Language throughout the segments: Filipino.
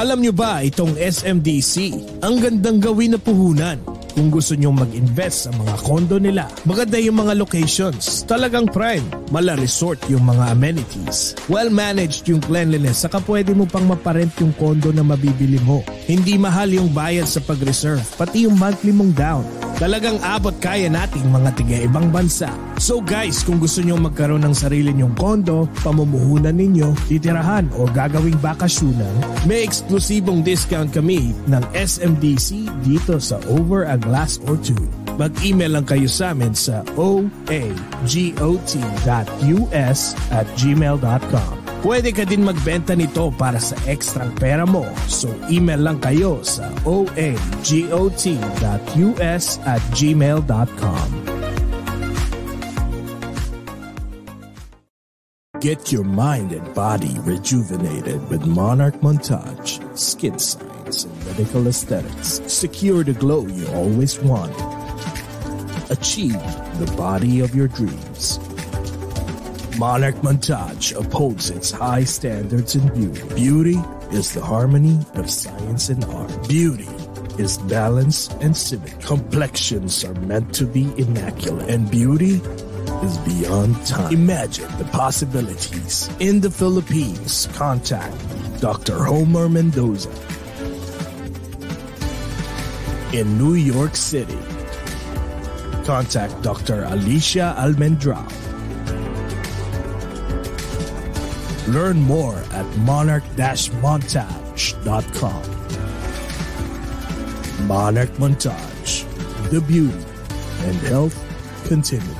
Alam nyo ba itong SMDC? Ang gandang gawin na puhunan kung gusto nyong mag-invest sa mga kondo nila. Maganda yung mga locations. Talagang prime. Mala resort yung mga amenities. Well-managed yung cleanliness saka pwede mo pang maparent yung kondo na mabibili mo. Hindi mahal yung bayad sa pag-reserve, pati yung monthly mong down. Talagang abot kaya nating mga tiga ibang bansa. So guys, kung gusto nyo magkaroon ng sarili nyong kondo, pamumuhunan ninyo, titirahan o gagawing bakasyunan, may eksklusibong discount kami ng SMDC dito sa Over a Glass or Two. Mag-email lang kayo sa amin sa oagot.us at gmail.com. Pwede ka din magbenta nito para sa extra pera mo. So email lang kayo sa oagot.us at gmail.com. Get your mind and body rejuvenated with Monarch Montage, Skin Science and Medical Aesthetics. Secure the glow you always wanted. Achieve the body of your dreams. Monarch Montage upholds its high standards in beauty. Beauty is the harmony of science and art. Beauty is balance and symmetry. Complexions are meant to be immaculate, and beauty is beyond time. Imagine the possibilities. In the Philippines, contact Dr. Homer Mendoza. In New York City, contact Dr. Alicia Almendrao. Learn more at monarch-montage.com. Monarch Montage, the beauty and health continue.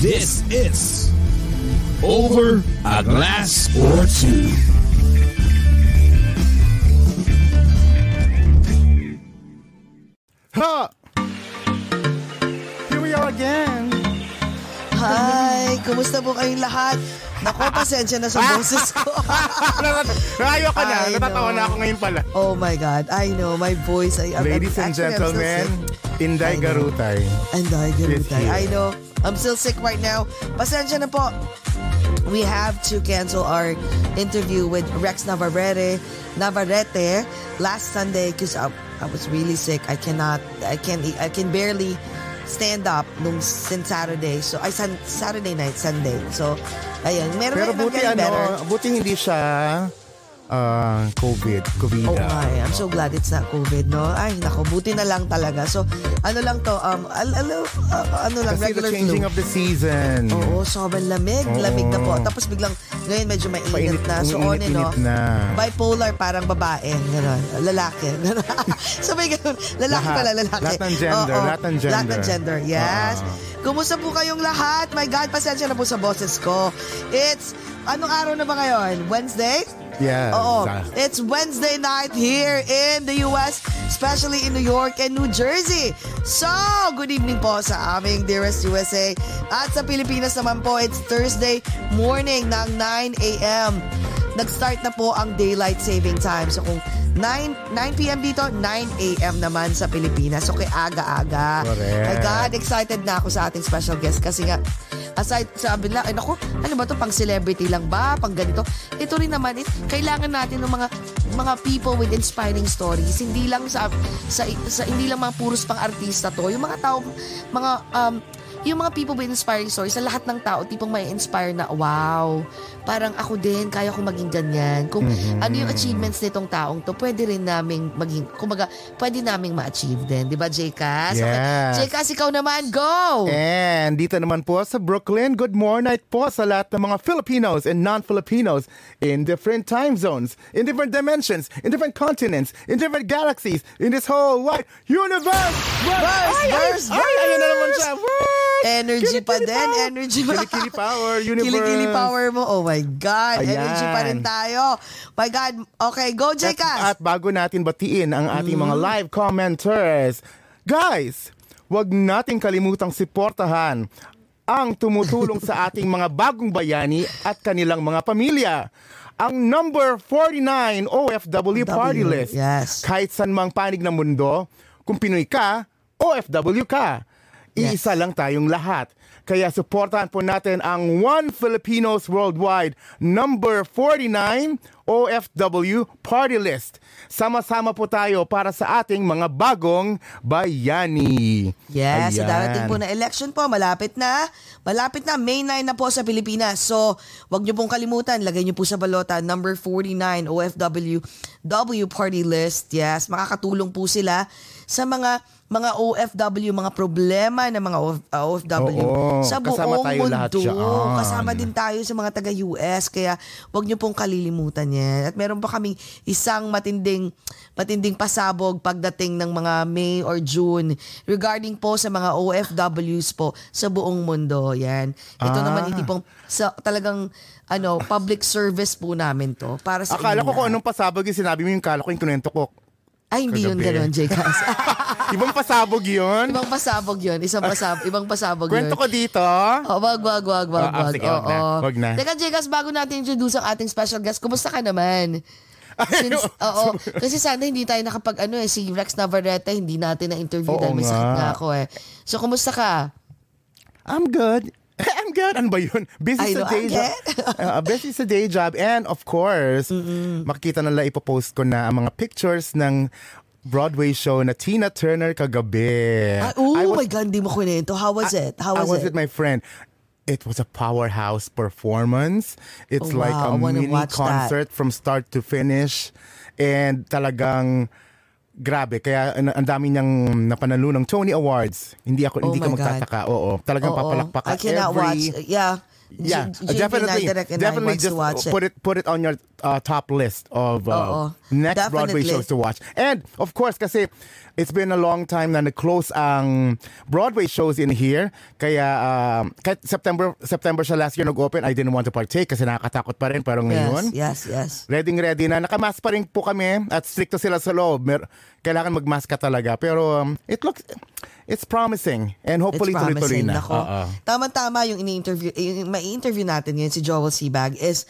This is Over a Glass or Two. Ha! Here we are again. Hi! Kumusta po kayong lahat? Nako, pasensya na sa boses ko. Rayo ka na. I Natatawa know. na ako ngayon pala. oh my God, I know, my voice. I, I'm- Ladies and actually, I'm still gentlemen, sick. Inday. Garutay. And I It's Garutay. I know. I'm still sick right now. Pasensya na po. We have to cancel our interview with Rex Navarrete, Navarrete last Sunday because I, I was really sick. I cannot, I can, I can barely stand up nung since Saturday. So, I san, Saturday night, Sunday. So, ayun. Meron Pero buti ano, better. buti hindi siya ah, COVID. COVID. Oh my, I'm so glad it's not COVID, no? Ay, nako, buti na lang talaga. So, ano lang to, um, al- al- uh, ano lang, Kasi the regular changing flu. of the season. Oo, sobrang lamig. Oo. Lamig na po. Tapos biglang, ngayon medyo mainit Painit- na. So, on and init-init off. na. Bipolar, parang babae. Ganon. Lalaki. May ganon. Lalaki Lahat. pala, lalaki. Lahat ng gender, Oo. lahat ng gender. Lahat ng gender, yes. Kumusta po kayong lahat? My God, pasensya na po sa boses ko. It's, anong araw na ba ngayon? Wednesday? Yes. Oo. It's Wednesday night here in the US, especially in New York and New Jersey. So, good evening po sa aming dearest USA. At sa Pilipinas naman po, it's Thursday morning ng 9 a.m. Nag-start na po ang daylight saving time. So, kung 9, 9 p.m. dito, 9 a.m. naman sa Pilipinas. So, kay aga-aga. Correct. My God, excited na ako sa ating special guest kasi nga, aside sabi nila, ay naku, ano ba to pang celebrity lang ba? Pang ganito? Ito rin naman, it, kailangan natin ng mga mga people with inspiring stories. Hindi lang sa, sa, sa hindi lang mga puros pang artista to. Yung mga tao, mga um, yung mga people with inspiring stories sa lahat ng tao, tipong may inspire na, wow, parang ako din, kaya ko maging ganyan. Kung Mm-hmm. ano yung achievements nitong taong to, pwede rin naming maging, kumbaga, pwede naming ma-achieve din. Di ba, Jcas? Yes. Jcas, ikaw naman, go! And dito naman po sa Brooklyn, good morning po sa lahat ng mga Filipinos and non-Filipinos in different time zones, in different dimensions, in different continents, in different galaxies, in this whole wide universe! Verse, Ay, verse, ay, Ayan na naman siya. Verse! Energy pa Kilikili din, power. energy pa. Kilikili power, universe. Kilikili power mo. Oh my God. Ayan. Energy pa rin tayo. My God. Okay, go, At, Jcas. at bago natin batiin ang ating mga Mm-hmm. live commenters, guys, wag nating kalimutang suportahan ang tumutulong sa ating mga bagong bayani at kanilang mga pamilya. Ang number 49 OFW Party W, List. yes. Kahit saan mang panig ng mundo, kung Pinoy ka, OFW ka. Iisa lang tayong lahat. Kaya suportahan po natin ang One Filipinos Worldwide number 49 OFW Party List. Sama-sama po tayo para sa ating mga bagong bayani. Yes, sa Ayan. darating po na election po, malapit na. Malapit na, May 9 na po sa Pilipinas. So, wag niyo pong kalimutan, lagay niyo po sa balota, number 49, OFW W Party List. Yes, makakatulong po sila sa mga mga OFW, mga problema ng mga OF- uh, OFW Oo, sa kasama buong tayo mundo. lahat dyan. Kasama din tayo sa mga taga-US. Kaya wag niyo pong kalilimutan yan. At meron pa kaming isang matinding matinding pasabog pagdating ng mga May or June regarding po sa mga OFWs po sa buong mundo. Yan. Ito Ah. naman itipong sa talagang ano public service po namin to para sa Akala inyo ko kung lahat. anong pasabog yung sinabi mo yung kala ko yung kunento ko. Ay, hindi yun gano'n, Jcas. Ibang pasabog yun? ibang pasabog yun. Isang pasab ibang pasabog yun. Kwento ko dito. Oh, wag, wag, wag, wag, Ah, ah, wag. sige, wag na, wag na. Teka, Jegas, bago natin introduce ang ating special guest, kumusta ka naman? Since, oo, kasi sana hindi tayo nakapag ano eh, si Rex Navarrete, hindi natin na-interview dahil may sakit nga ako eh. So, kumusta ka? I'm good. I'm good. Ano ba yun? Busy I sa know, day job. Uh, busy sa day job. And of course, makikita nila ipopost ko na ang mga pictures ng Broadway show na Tina Turner kagabi. Ah, oh I was, my God, hindi mo kwento. How was it? How I was, was it? with my friend. It was a powerhouse performance. It's Oh, like wow. a I mini watch that. concert from start to finish. And talagang grabe. Kaya an- ang dami niyang napanalo ng Tony Awards. Hindi ako Oh hindi ka my God. magtataka. Oo. Talagang Oo. papalakpak ka I cannot every watch. Yeah. Yeah, JP definitely. Definitely just watch put it put it on your uh, top list of uh, Oo. next Broadway Definitely. shows to watch. And of course, kasi it's been a long time na nag-close ang Broadway shows in here. Kaya kahit September September siya last year nag-open, I didn't want to partake kasi nakakatakot pa rin. Pero ngayon, Yes, yes, yes. ready ready na. Nakamask pa rin po kami at stricto sila sa loob. Mer- kailangan magmask ka talaga. Pero um, it looks, it's promising. And hopefully It's tuloy-tuloy promising. na. Nako. Oo. Tama-tama yung ini-interview, yung mai-interview natin ngayon si Joel Sebag is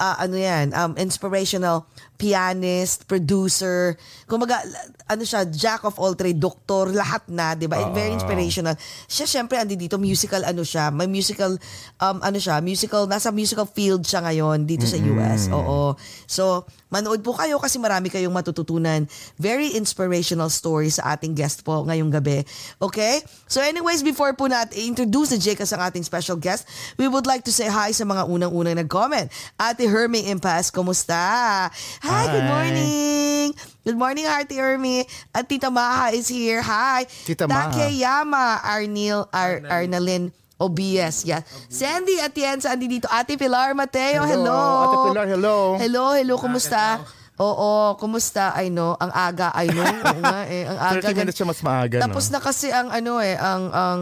ah, ano yan, um, inspirational pianist, producer, kumaga, ano siya, jack of all trade, doktor, lahat na, di ba? Very inspirational. Siya, syempre, andi dito, musical, ano siya, may musical, um, ano siya, musical, nasa musical field siya ngayon dito sa US. Oo. So, manood po kayo kasi marami kayong matututunan. Very inspirational story sa ating guest po ngayong gabi. Okay? So anyways, before po natin introduce si Jake as ang ating special guest, we would like to say hi sa mga unang-unang nag-comment. Ate Hermie Impas, kumusta? Hi, good Hi. morning! Good morning, Ate Hermie. At Tita Maha is here. Hi. Tita Maha. Takeyama Arnil, Ar, Arnalyn OBS. Yeah. Sandy Atienza, andi dito. Ate Pilar Mateo, hello. Ate Pilar, hello. Hello, hello, kumusta? Oo, kumusta? I know, ang aga, I know. Oo nga eh, ang aga. 30 minutes siya mas maaga. Tapos no? na kasi ang ano eh, ang ang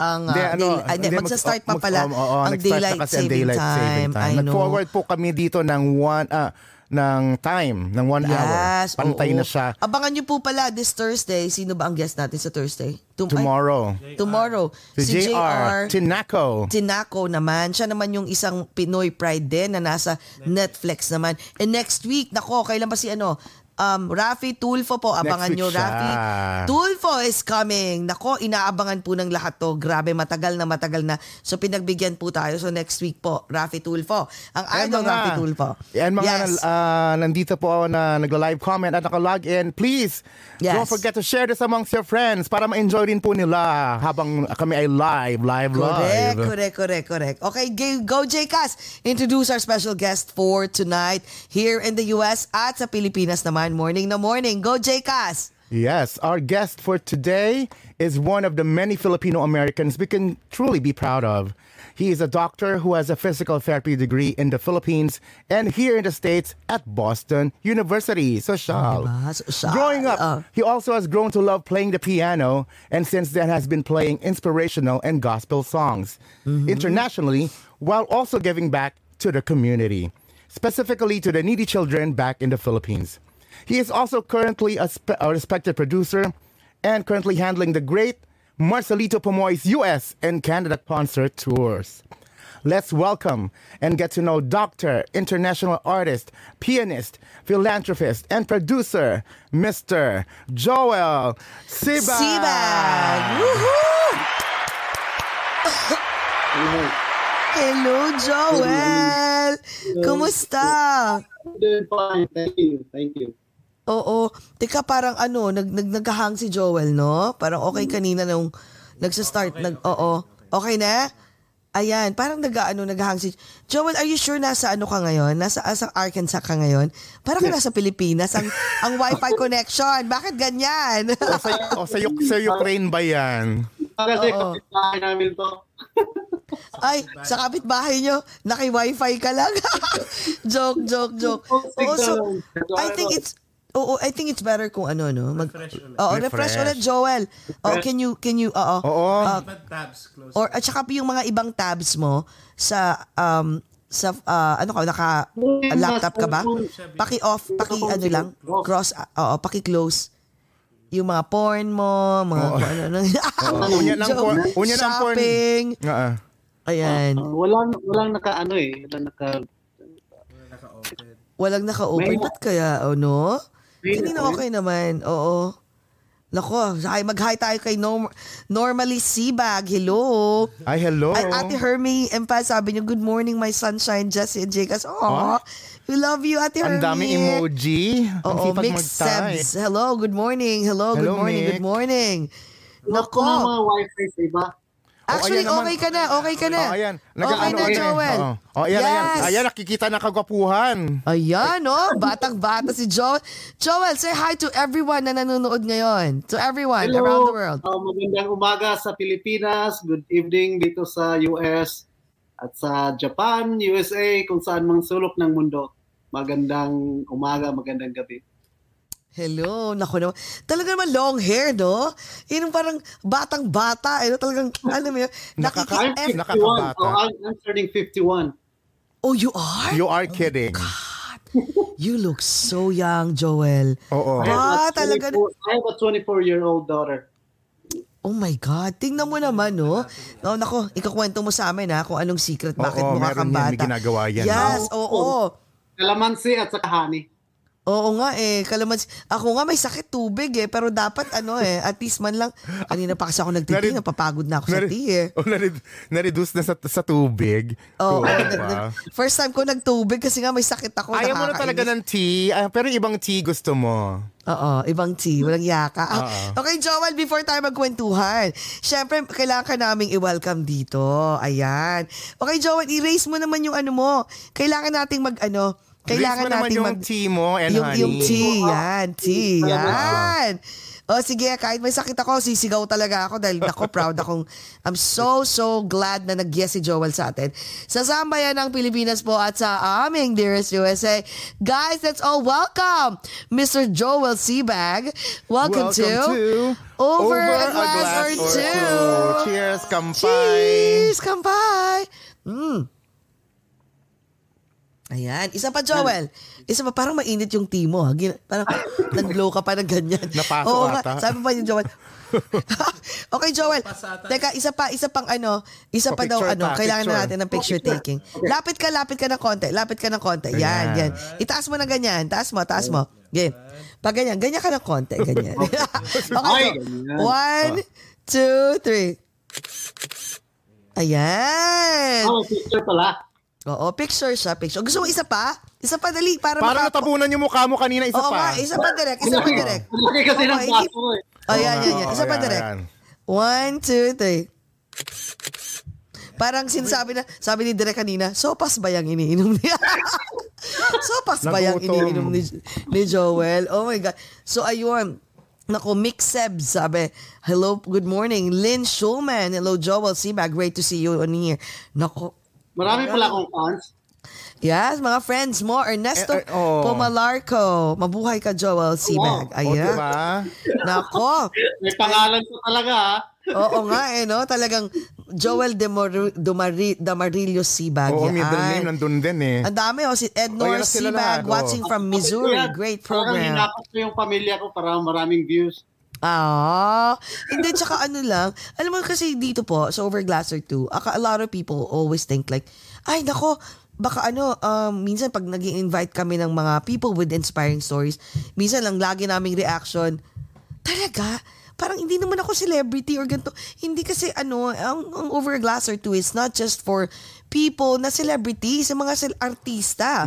ang Hindi, ah, ano, daily- ah, hindi, magsa-start mag- pa pala mag- oo, oo, ang daylight kasi ang saving daylight time. saving time. I know. Nag-forward po kami dito ng one, ah, ng time, ng one hour. Yes, Pantay oo. na siya. Abangan niyo po pala this Thursday. Sino ba ang guest natin sa Thursday? Tum- ay, Tomorrow. tomorrow. Si, JR, Tinaco. Tinako naman. Siya naman yung isang Pinoy Pride din na nasa Netflix naman. And next week, nako, kailan ba si ano? Um, Rafi Tulfo po, abangan nyo. Rafi Tulfo is coming. Nako, inaabangan po ng lahat to. Grabe, matagal na matagal na. So, pinagbigyan po tayo. So, next week po, Rafi Tulfo. Ang And idol Rafi Tulfo. And mga yes. ah, nandito po na nagla-live comment at naka-log in, please Yes. don't forget to share this amongst your friends para ma-enjoy rin po nila habang kami ay live, live, Correct, live. correct, correct, correct. Okay, go JCas. Introduce our special guest for tonight here in the US at sa Pilipinas naman. Morning na morning. Go JCas. Yes, our guest for today is one of the many Filipino Americans we can truly be proud of. He is a doctor who has a physical therapy degree in the Philippines and here in the States at Boston University. So, Shal. diba? So, Shal, Growing up, uh. he also has grown to love playing the piano and since then has been playing inspirational and gospel songs internationally while also giving back to the community, specifically to the needy children back in the Philippines. He is also currently a, spe- a respected producer and currently handling the great Marcelito Pomoy's US and Canada concert tours. Let's welcome and get to know Dr. International Artist, Pianist, Philanthropist, and Producer, Mr. Joel Sibag. Sibag! Woohoo! Hello, Joel! Kumusta? Doing fine. Thank you. Thank you. Oo. Teka, parang ano, nag, nag, naghahang si Joel, no? Parang okay kanina nung nagsa-start. Nag, oo. Okay na? Ayan, parang nag, ano, naghahang si... Joel, are you sure nasa ano ka ngayon? Nasa, nasa Arkansas ka ngayon? Parang ka nasa Pilipinas. Ang, ang wifi connection. Bakit ganyan? O sa, o sa, sa Ukraine ba yan? Kasi Oo. kapitbahay namin to. Ay, sa kapitbahay nyo, naki-wifi ka lang. joke, joke, joke. Oo, so, I think it's Oo, I think it's better kung ano no. Mag, Oo, refresh. Refresh. ulit Joel. Oh, can you can you oo. Oo. Ah, tabs close. or at saka yung mga ibang tabs mo sa um sa ah, ano ka naka laptop ka ba? Paki off, paki ano lang, cross oo, paki close yung mga porn mo, mga kung ano, ano. Unya ng porn- unya ng porn. Shopping. Oo. Ayan. Uh, walang, walang naka ano eh. Walang naka... Walang naka-open. May- Ba't kaya, oh, naka- okay naman. Oo. Nako, hi, mag-hi tayo kay Norm- Normally Sibag. Hello. Ay, hello. Ay, Ate Hermie Empa, sabi niyo, good morning, my sunshine, Jessie and Jacobs. Aw, we love you, Ate Ang Hermie. daming emoji. Ang Oo, Mix. Sebs. Hello, good morning. Hello, good Hello, morning, Mick. good morning. Nako. Nako. mga wifi sa iba. Actually, ayan naman. okay ka na, okay ka na. Oh, ayan. Okay na, ayan. Joel. Oo. Oh, ayan, ayan. Yes. Ayan, nakikita na kagwapuhan. Ayan, oh. Batang-bata si Joel. Joel, say hi to everyone na nanonood ngayon. To everyone Hello. around the world. Uh, magandang umaga sa Pilipinas. Good evening dito sa US at sa Japan, USA, kung saan mang sulok ng mundo. Magandang umaga, magandang gabi. Hello, nako naman. Talaga naman long hair, no? Yun yung parang batang-bata. Eh, talagang, alam mo yun, Nakaka- I'm nakiki-F. 51. Nakakabata. Oh, I'm, I'm turning 51. Oh, you are? You are kidding. You look so young, Joel. Oo. I have Ah, a talaga. 24 I have a 24-year-old daughter. Oh my God. Tingnan mo naman, no? No, nako, ikakwento mo sa amin, ha, kung anong secret, bakit Oo, mukha meron kang yan, bata. may ginagawa yan. Yes, oo. Kalamansi at saka honey. Oo nga eh, kalamansi. Ako nga may sakit tubig eh, pero dapat ano eh, at least man lang, kanina pa kasi ako nagtitingin, napapagod na ako sa tea eh. Oh, nare- na-reduce na sa, sa tubig. Oo, Oo, na- na- first time ko nagtubig kasi nga may sakit ako. Ayaw mo na talaga ng tea, ah, pero ibang tea gusto mo. Oo, ibang tea, walang yaka. Ah, Oo. okay, Joel, before tayo magkwentuhan, syempre, kailangan ka naming i-welcome dito. Ayan. Okay, Joel, erase mo naman yung ano mo. Kailangan nating mag, ano, kailangan naman nating yung mag... tea mo and yung, honey. yung tea, yan, tea, yan. O sige, kahit may sakit ako, sisigaw talaga ako dahil nako, proud akong, I'm so, so glad na nag-yes si Joel sa atin. Sa sambayan ng Pilipinas po at sa aming Dearest USA. Guys, let's all welcome Mr. Joel Sebag. Welcome, to, Over, a Glass, or, two. Cheers, kampay. Cheers! Kampay! Mm. Ayan. Isa pa, Joel. Isa pa, parang mainit yung tea mo. Ha? Parang nag-glow ka pa ng ganyan. Napasok Oo nga. ata. Sabi pa ni Joel, okay, Joel. Teka, isa pa, isa pang ano, isa pa daw ano, kailangan na natin ng picture taking. Lapit ka, lapit ka ng konti, lapit ka ng konti. Yan, Ayan. yan. Itaas mo na ganyan, taas mo, taas mo. Game. Pag ganyan, ganyan ka ng konti, ganyan. okay. One, two, three. Ayan. Oh, picture pala. Oo, picture siya, picture. Gusto mo isa pa? Isa pa dali para Parang maka- natabunan yung mukha mo kanina, isa Oo pa. nga, isa pa direct, isa pa direct. Laki kasi Oo, ng hindi- baso ko eh. Oh, yan, yan, yan. Oo, Isa pa ayan, direct. ayan. One, two, three. Parang sinasabi na, sabi ni Direk kanina, sopas ba yung iniinom niya? sopas ba yung Nagutom. iniinom ni, ni Joel? Oh my God. So ayun, Nako, Mick Seb sabi, hello, good morning. Lynn Schulman, hello Joel Sibag, great to see you on here. Nako, Marami pala akong fans. Yes, mga friends mo, Ernesto Eh, eh, oh. Pomalarco. Mabuhay ka, Joel Sibag. O, Ayan. diba? Nako. May pangalan ko talaga ha. Oo nga eh, no? Talagang Joel Demor- Domari- Damarillo Sibag. Oo, Yan. middle name nandun din eh. Ang dami oh, si Ednor Oh, lahat, oh. watching from Missouri. Great Parang program. hinakot ko yung pamilya ko para maraming views. Ah, hindi, tsaka ano lang, alam mo kasi dito po, sa Overglasser 2, aka- a lot of people always think like, ay nako, baka ano, um, minsan pag nag invite kami ng mga people with inspiring stories, minsan lang lagi naming reaction, talaga? Parang hindi naman ako celebrity or ganito. Hindi kasi ano, ang, ang Overglasser 2 is not just for people na celebrity, sa mga cel- artista.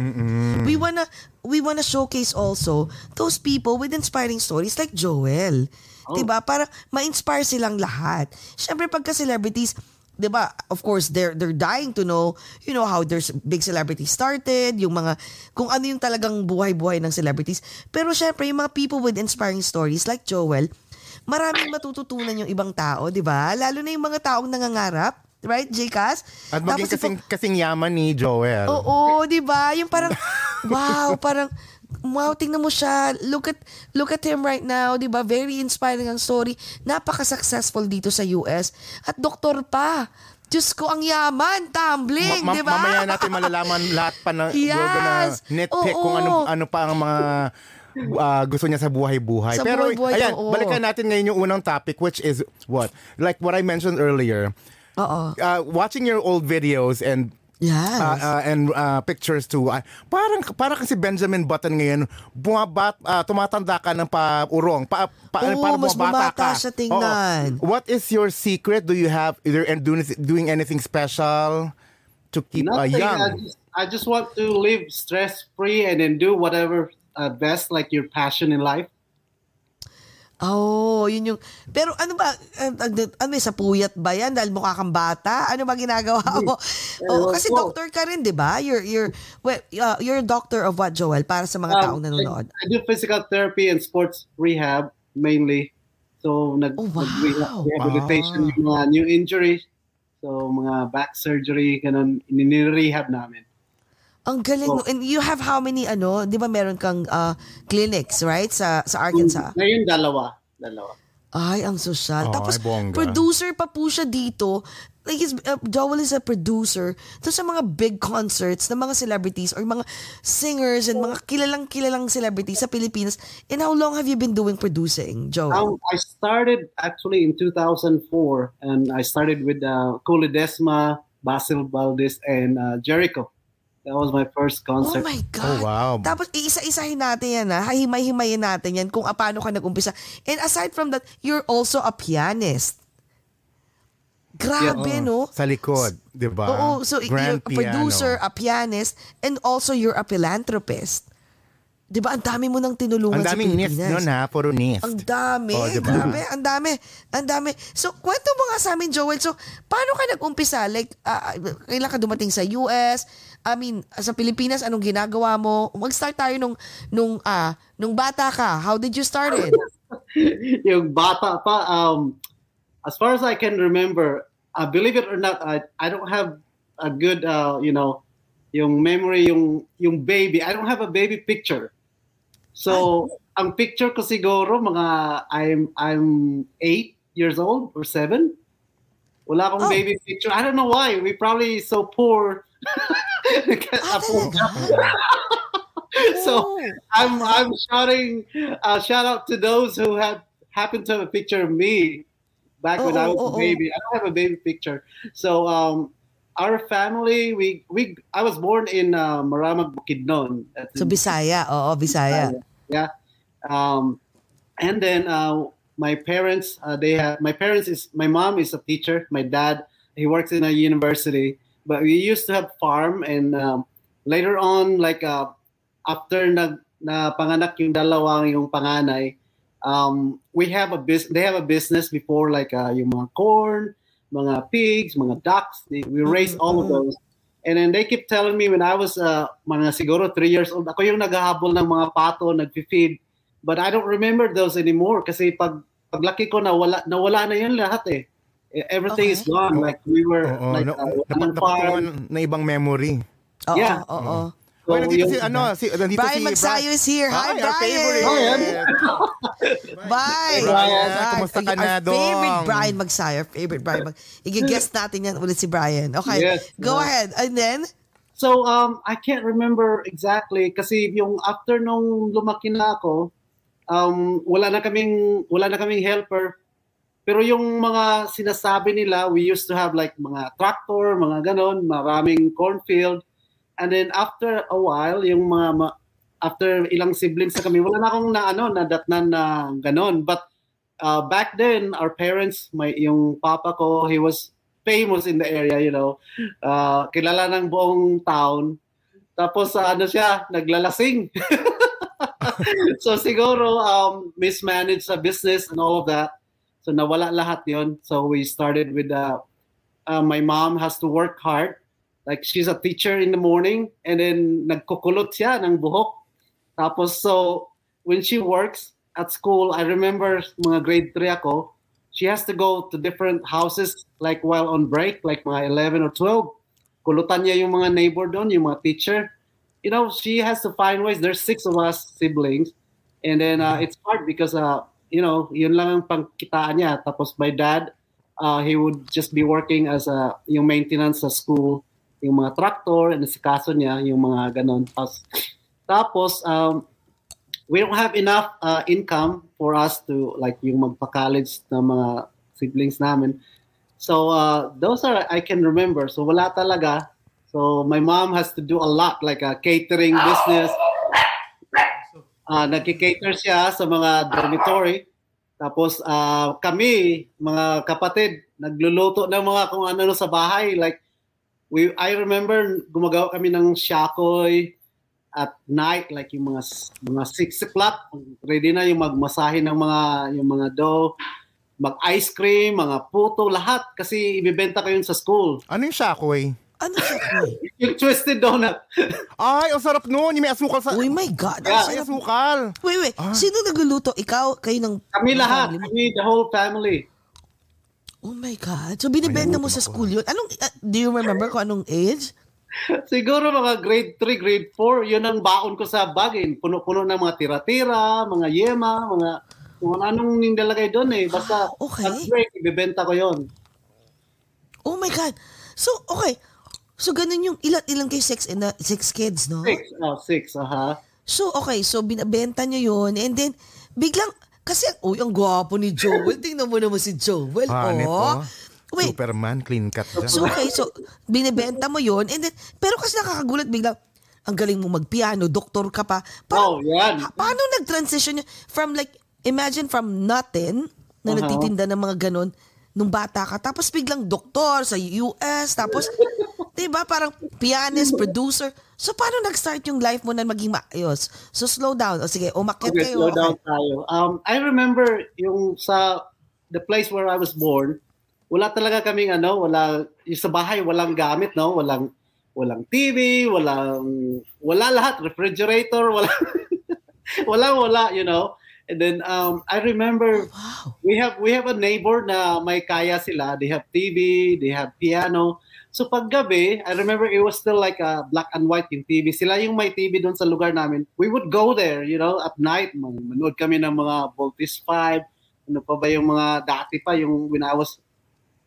We wanna we wanna showcase also those people with inspiring stories like Joel. 'Di ba? Para ma-inspire silang lahat. Syempre pagka celebrities, 'di ba? Of course, they're they're dying to know, you know, how there's big celebrities started, yung mga kung ano yung talagang buhay-buhay ng celebrities. Pero syempre, yung mga people with inspiring stories like Joel, maraming matututunan yung ibang tao, 'di ba? Lalo na yung mga taong nangangarap, right, Jcas? At maging Tapos kasing, kasing yaman ni Joel. Oo, 'di ba? Yung parang wow, parang wow, tingnan mo siya. Look at look at him right now, 'di ba? Very inspiring ang story. Napaka-successful dito sa US at doktor pa. Diyos ko, ang yaman, tumbling, Ma- ma- di ba? Mamaya natin malalaman lahat pa na Yes! gonna nitpick kung ano ano pa ang mga ah, gusto niya sa buhay-buhay. Sa Pero buhay-buhay, ayan, oo. balikan natin ngayon yung unang topic which is what? Like what I mentioned earlier. Oo. Uh, watching your old videos and Yes. uh, uh, and uh, pictures too. Uh, parang parang kasi Benjamin Button ngayon, bumabat uh, tumatanda ka ng pa-urong, pa, pa, Oo, para mas bumata ka. siya tingnan. Oo. What is your secret? Do you have either and doing doing anything special to keep uh, Nothing. I young? just, I just want to live stress free and then do whatever uh, best, like your passion in life. Oh, yun yung... Pero ano ba, uh, ano, ano sa puyat ba yan? Dahil mukha kang bata? Ano ba ginagawa mo? oh, kasi well- doctor ka rin, di ba? You're, you're, well, uh, you're a doctor of what, Joel? Para sa mga taong Um, nanonood. I, I do physical therapy and sports rehab mainly. So, nag, Oh, wow. nag- rehabilitation yung mga new injuries. So, mga back surgery, ganun, nire-rehab namin. Ang galing. Oh. no? And you have how many, ano, di ba meron kang uh, clinics, right? Sa, sa Arkansas. Ngayon, dalawa. Dalawa. Ay, ang sosyal. Oh, Tapos, ay, producer pa po siya dito. Like, he's, uh, Joel is a producer to sa mga big concerts ng mga celebrities or mga singers and mga kilalang-kilalang celebrities sa Pilipinas. And how long have you been doing producing, Joel? Um, I started actually in 2004, and I started with uh, Cole Desma, Basil Valdez, and uh, Jericho. That was my first oh concert. my God. Oh, wow. Tapos, iisa-isahin natin yan, ha? Himay-himayin natin yan kung paano ka nag-umpisa. And aside from that, you're also a pianist. Grabe, no? Sa likod, di ba? Oo, so you're Grand a producer, piano. a pianist, and also you're a philanthropist. 'Di ba? Ang dami mo nang tinulungan Ang sa daming nist Pilipinas. nun ha, puro nist. Ang dami, Oh, diba? grabe, ang dami, ang dami. So, kwento mo nga sa amin, Joel. So, paano ka nag-umpisa? Like, ah, kailan ka dumating sa US? I mean, sa Pilipinas, anong ginagawa mo? Mag-start tayo nung, nung, ah, nung bata ka. How did you start it? yung bata pa, um, as far as I can remember, uh, believe it or not, I, I don't have a good, uh, you know, yung memory, yung, yung baby. I don't have a baby picture. So, ang picture ko siguro, mga, I'm, I'm eight years old or seven. Wala akong Oh. baby picture. I don't know why. We probably so poor. Ah, so. I'm I'm shouting uh, shout out to those who have happened to have a picture of me back when Oh, I was oh, a baby. I don't have a baby picture. So um, our family, we we I was born in uh, Maramag Bukidnon. So Bisaya, oo, Bisaya. yeah. Um, and then uh, my parents, uh, they have my parents is my mom is a teacher. My dad he works in a university. But we used to have farm, and um, later on, like uh, after na, na panganak yung dalawang yung panganay, um, we have a business. They have a business before, like uh, yung mga corn, mga pigs, mga ducks. They, we raise all of those. And then they keep telling me when I was uh, mga siguro three years old, ako yung naghahabol ng mga pato, nagfi-feed. But I don't remember those anymore kasi pag paglaki ko nawala nawala na yun lahat eh. Everything is Okay. gone. Like we were Oo, like no, uh, dapat ng dapat farm. na ibang memory. Oo, Yeah. oo. So, Well, nandito si, ano, si, nandito Brian si Magsayo is here. Hi, Hi, our Brian. favorite. Brian. Bye. Brian, Hi. kumusta ka Our na, Dong? Favorite Brian Magsayo. Favorite Brian Mag... I-guess natin yan ulit si Brian. Okay. Yes. Go Yeah. ahead. And then? So um I can't remember exactly kasi yung after nung lumaki na ako um wala na kaming wala na kaming helper pero yung mga sinasabi nila we used to have like mga tractor mga ganon maraming cornfield and then after a while yung mga after ilang siblings na kami wala na akong na ano nadatnan na ganon. But uh, back then our parents my yung papa ko he was famous in the area you know. Uh, kilala ng buong town. Tapos sa ano siya naglalasing. So siguro um, mismanaged sa business and all of that. So nawala lahat yon so we started with uh, uh, my mom has to work hard like she's a teacher in the morning and then nagkukulot siya ng buhok. Tapos so when she works at school I remember mga grade 3 ako she has to go to different houses like while on break like mga 11 or 12 kulutan niya yung mga neighbor doon yung mga teacher. You know she has to find ways. There's six of us siblings and then uh, it's hard because uh, you know yun lang ang pangkitaan niya. Tapos my dad uh, he would just be working as a yung maintenance sa school yung mga tractor and si kaso niya yung mga ganon tapos tapos um, we don't have enough uh, income for us to like yung magpa-college na mga siblings namin. So uh, those are I can remember. So wala talaga. So my mom has to do a lot like a catering business. Uh, nagki-cater siya sa mga dormitory. Tapos uh, kami, mga kapatid, nagluluto ng mga kung ano sa bahay. Like, we, I remember gumagawa kami ng shakoy, at night like yung mga mga 6 o'clock ready na yung magmasahe ng mga yung mga dough mag ice cream mga puto lahat kasi ibebenta ko yun sa school Ano yung shakoy? Ano? Uy, yung twisted donut Ay, ang sarap nun. Yung may asukal sa... Uy, my God. Yeah, May asukal. Wait, wait. Ah. Sino nagluluto? Ikaw? Kayo ng... kami lahat kami the whole family Oh my God. So, binibenta mo sa school yun? Anong, uh, do you remember kung anong age? siguro mga grade 3 grade 4 yun ang baon ko sa bagay puno-puno ng mga tira-tira mga yema mga kung anong nindalagay doon eh basta Okay. pag break ibebenta ko yon Oh my God. So, okay. So, ganun yung ilan, ilan kayo six, ina, six kids, no? six oh six aha So, okay. So, binabenta nyo yun. And then, biglang, kasi, uy, ang gwapo ni Joel. Tingnan mo naman si Joel. Hanip, oh. oh. Wait. Superman, clean cut dyan. So, okay. So, binibenta mo yun. And then, pero kasi nakakagulat biglang, ang galing mo magpiano, doktor ka pa. oh yan Ha- paano nag-transition yun? From like, imagine from nothing, na Uh-huh. nagtitinda ng mga ganon, nung bata ka, tapos biglang doktor sa US, tapos, di ba, parang pianist, producer. So, paano nag-start yung life mo na maging maayos? So, slow down. O sige, umakit Okay, kayo. slow down Okay. tayo. Um, I remember yung sa the place where I was born, wala talaga kaming ano, wala yung sa bahay walang gamit, no? Walang walang TV, walang wala lahat, refrigerator, wala wala wala, you know. And then um, I remember Wow. we have we have a neighbor na may kaya sila. They have TV, they have piano. So paggabi, I remember it was still like a black and white yung TV. Sila yung may TV doon sa lugar namin. We would go there, you know, at night. Man- Manood kami ng mga Voltis 5. Ano pa ba yung mga dati pa, yung when I was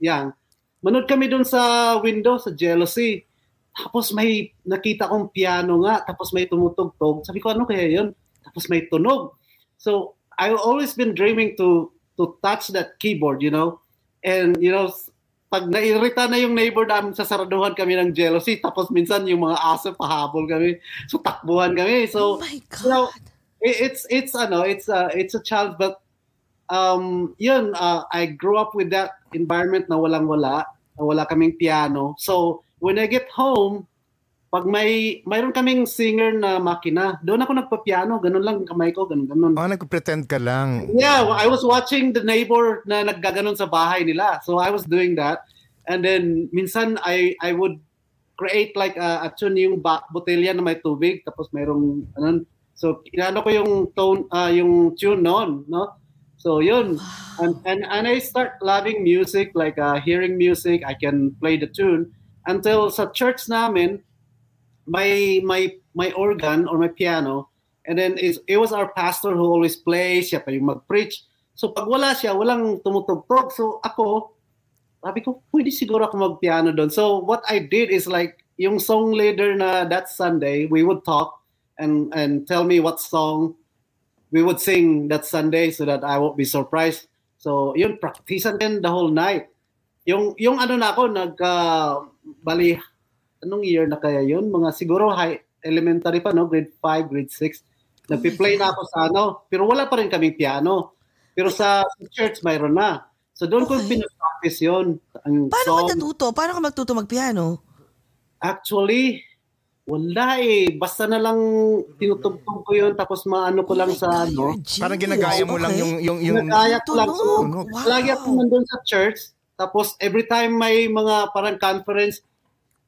young. Manood kami doon sa window, sa Jealousy. Tapos may nakita kong piano nga. Tapos may tumutugtog. Sabi ko, ano kaya yun? Tapos may tunog. So, I've always been dreaming to to touch that keyboard, you know. And you know, pag nairita na yung neighbor namin, sasaraduhan kami ng jealousy. Tapos minsan yung mga aso pahabol kami. So takbuhan kami. So, oh my God. you know, it- it's it's ano, it's a it's a challenge but um yun uh, I grew up with that environment na walang wala, wala kaming piano. So when I get home, pag may mayroon kaming singer na makina, doon ako nagpa-piano, ganun lang kamay ko, ganun ganun. Oh, nagpretend ka lang. Yeah, I was watching the neighbor na naggaganon sa bahay nila. So I was doing that. And then minsan I I would create like a, a tune yung ba- botelya na may tubig tapos mayroong ano so inano ko yung tone ah, yung tune noon, no? So yun. And, and and I start loving music like uh, hearing music, I can play the tune until sa church namin my my my organ or my piano and then is it was our pastor who always plays siya pa yung mag-preach. So pag wala siya walang tumutugtog. So ako sabi ko pwede siguro ako mag-piano doon. So what I did is like yung song leader na that Sunday we would talk and and tell me what song we would sing that Sunday so that I won't be surprised. So yun practicean din the whole night. Yung yung ano na ako nag uh, bali anong year na kaya yun? Mga siguro high elementary pa, no? Grade 5, grade 6. Nagpi-play na ako sa ano. Pero wala pa rin kaming piano. Pero sa, sa church, mayroon na. So doon ko Okay. pinapractice yun. Ang Paano song. ka natuto? Paano ka magtuto magpiano? Actually, wala eh. Basta na lang tinutugtog ko yun tapos maano ko lang Oh sa ano. Parang ginagaya mo lang Okay. yung yung yung Ginagaya ko lang. So. Wow. Lagi ako nandun sa church. Tapos every time may mga parang conference,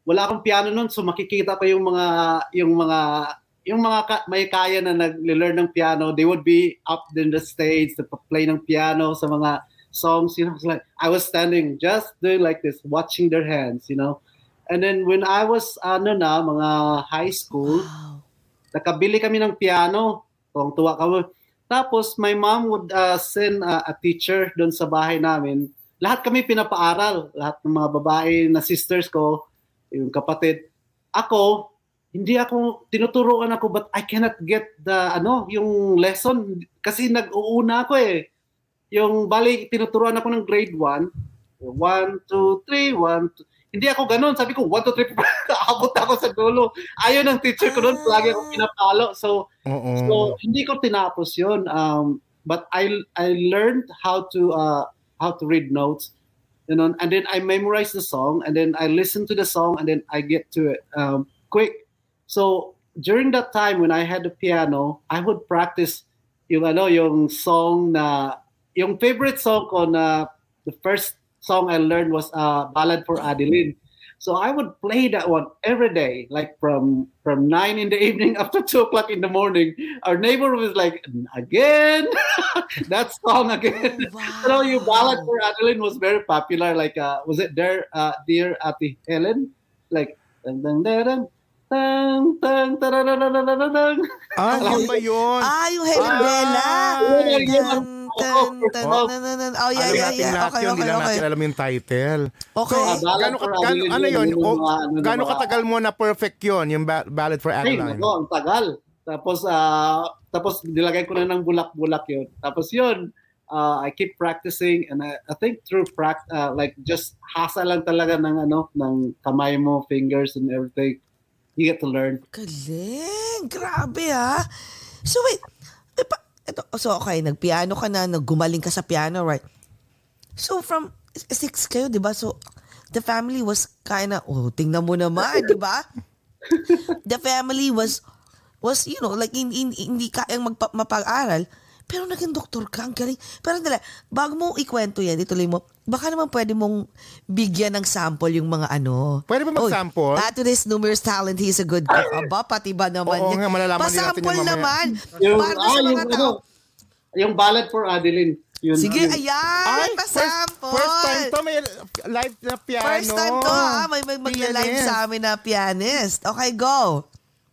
wala akong piano nun. So makikita ko yung mga yung mga yung mga ka- may kaya na nag-learn ng piano, they would be up in the stage to play ng piano sa mga songs, you know. It's like I was standing just doing like this, watching their hands, you know. And then when I was ano na, mga high school, Wow. nakabili kami ng piano. Kung tuwa kami. Tapos my mom would uh, send uh, a teacher doon sa bahay namin. Lahat kami pinapaaral. Lahat ng mga babae na sisters ko, yung kapatid. Ako, hindi ako, tinuturuan ako but I cannot get the, ano, yung lesson. Kasi nag-uuna ako eh. Yung, bali, tinuturuan ako ng grade 1. 1, 2, 3, 1, 2. Hindi ako ganun. Sabi ko, 1, 2, 3, 4. Abot ako sa dulo. Ayaw ng teacher ko doon. Lagi ako pinapalo. So, Oo. So hindi ko tinapos 'yon. Um but I I learned how to uh how to read notes. You know, and then I memorize the song and then I listen to the song and then I get to it um quick. So during that time when I had the piano, I would practice yung ano yung song na yung favorite song ko na the first song I learned was uh Ballad for Adeline. So I would play that one every day, like from from nine in the evening up to two o'clock in the morning. Our neighbor was like, again, that song again. Wow. So yung ballad for Adeline was very popular. Like, uh, was it there, uh, dear Ate Helen? Like, dang dang dang dang dang dang dang Ah, yun ba yun? Ah, yung Helibela. Ah, yun, yun, yun. Tan, tan, tan. Oh, yeah, alam yeah, natin yeah. Okay, yun, okay, okay. natin alam yung title. Okay. Ah, ballad Gano'n ka, gano, ano yun? ano gano'n katagal mo na perfect yun, yung ba- ballad for Ay, Adeline? nako, ang tagal. Tapos, ah, tapos nilagay ko na ng bulak-bulak yun. Tapos yun, uh, I keep practicing and I, I think through prac- uh, like just hasa lang talaga ng ano, ng kamay mo, fingers and everything. You get to learn. Galing. Grabe ah. So wait. Eh, pa, ito, so okay, nagpiano ka na, naggumaling ka sa piano, right? So from six kayo, di ba? So the family was kind of, oh, tingnan mo naman, di ba? the family was, was, you know, like, hindi, hindi, hindi kayang magpa, mapag-aral. Pero naging doktor ka, ang galing. Pero dala, bago mo ikwento yan, ituloy mo, baka naman pwede mong bigyan ng sample yung mga ano. Pwede ba Oy, mag-sample? Add to this numerous talent, he's a good cook. Aba, pati ba naman Oo yan? nga, malalaman din natin Pasample mamaya. naman. Yung, Para ah, sa yung, mga ano, tao. yung ballad for Adeline. Yun, Sige, yun. ayan, first, pasample. first time to, may live na piano. First time to, ha? May, may magla-live sa amin na pianist. Okay, go.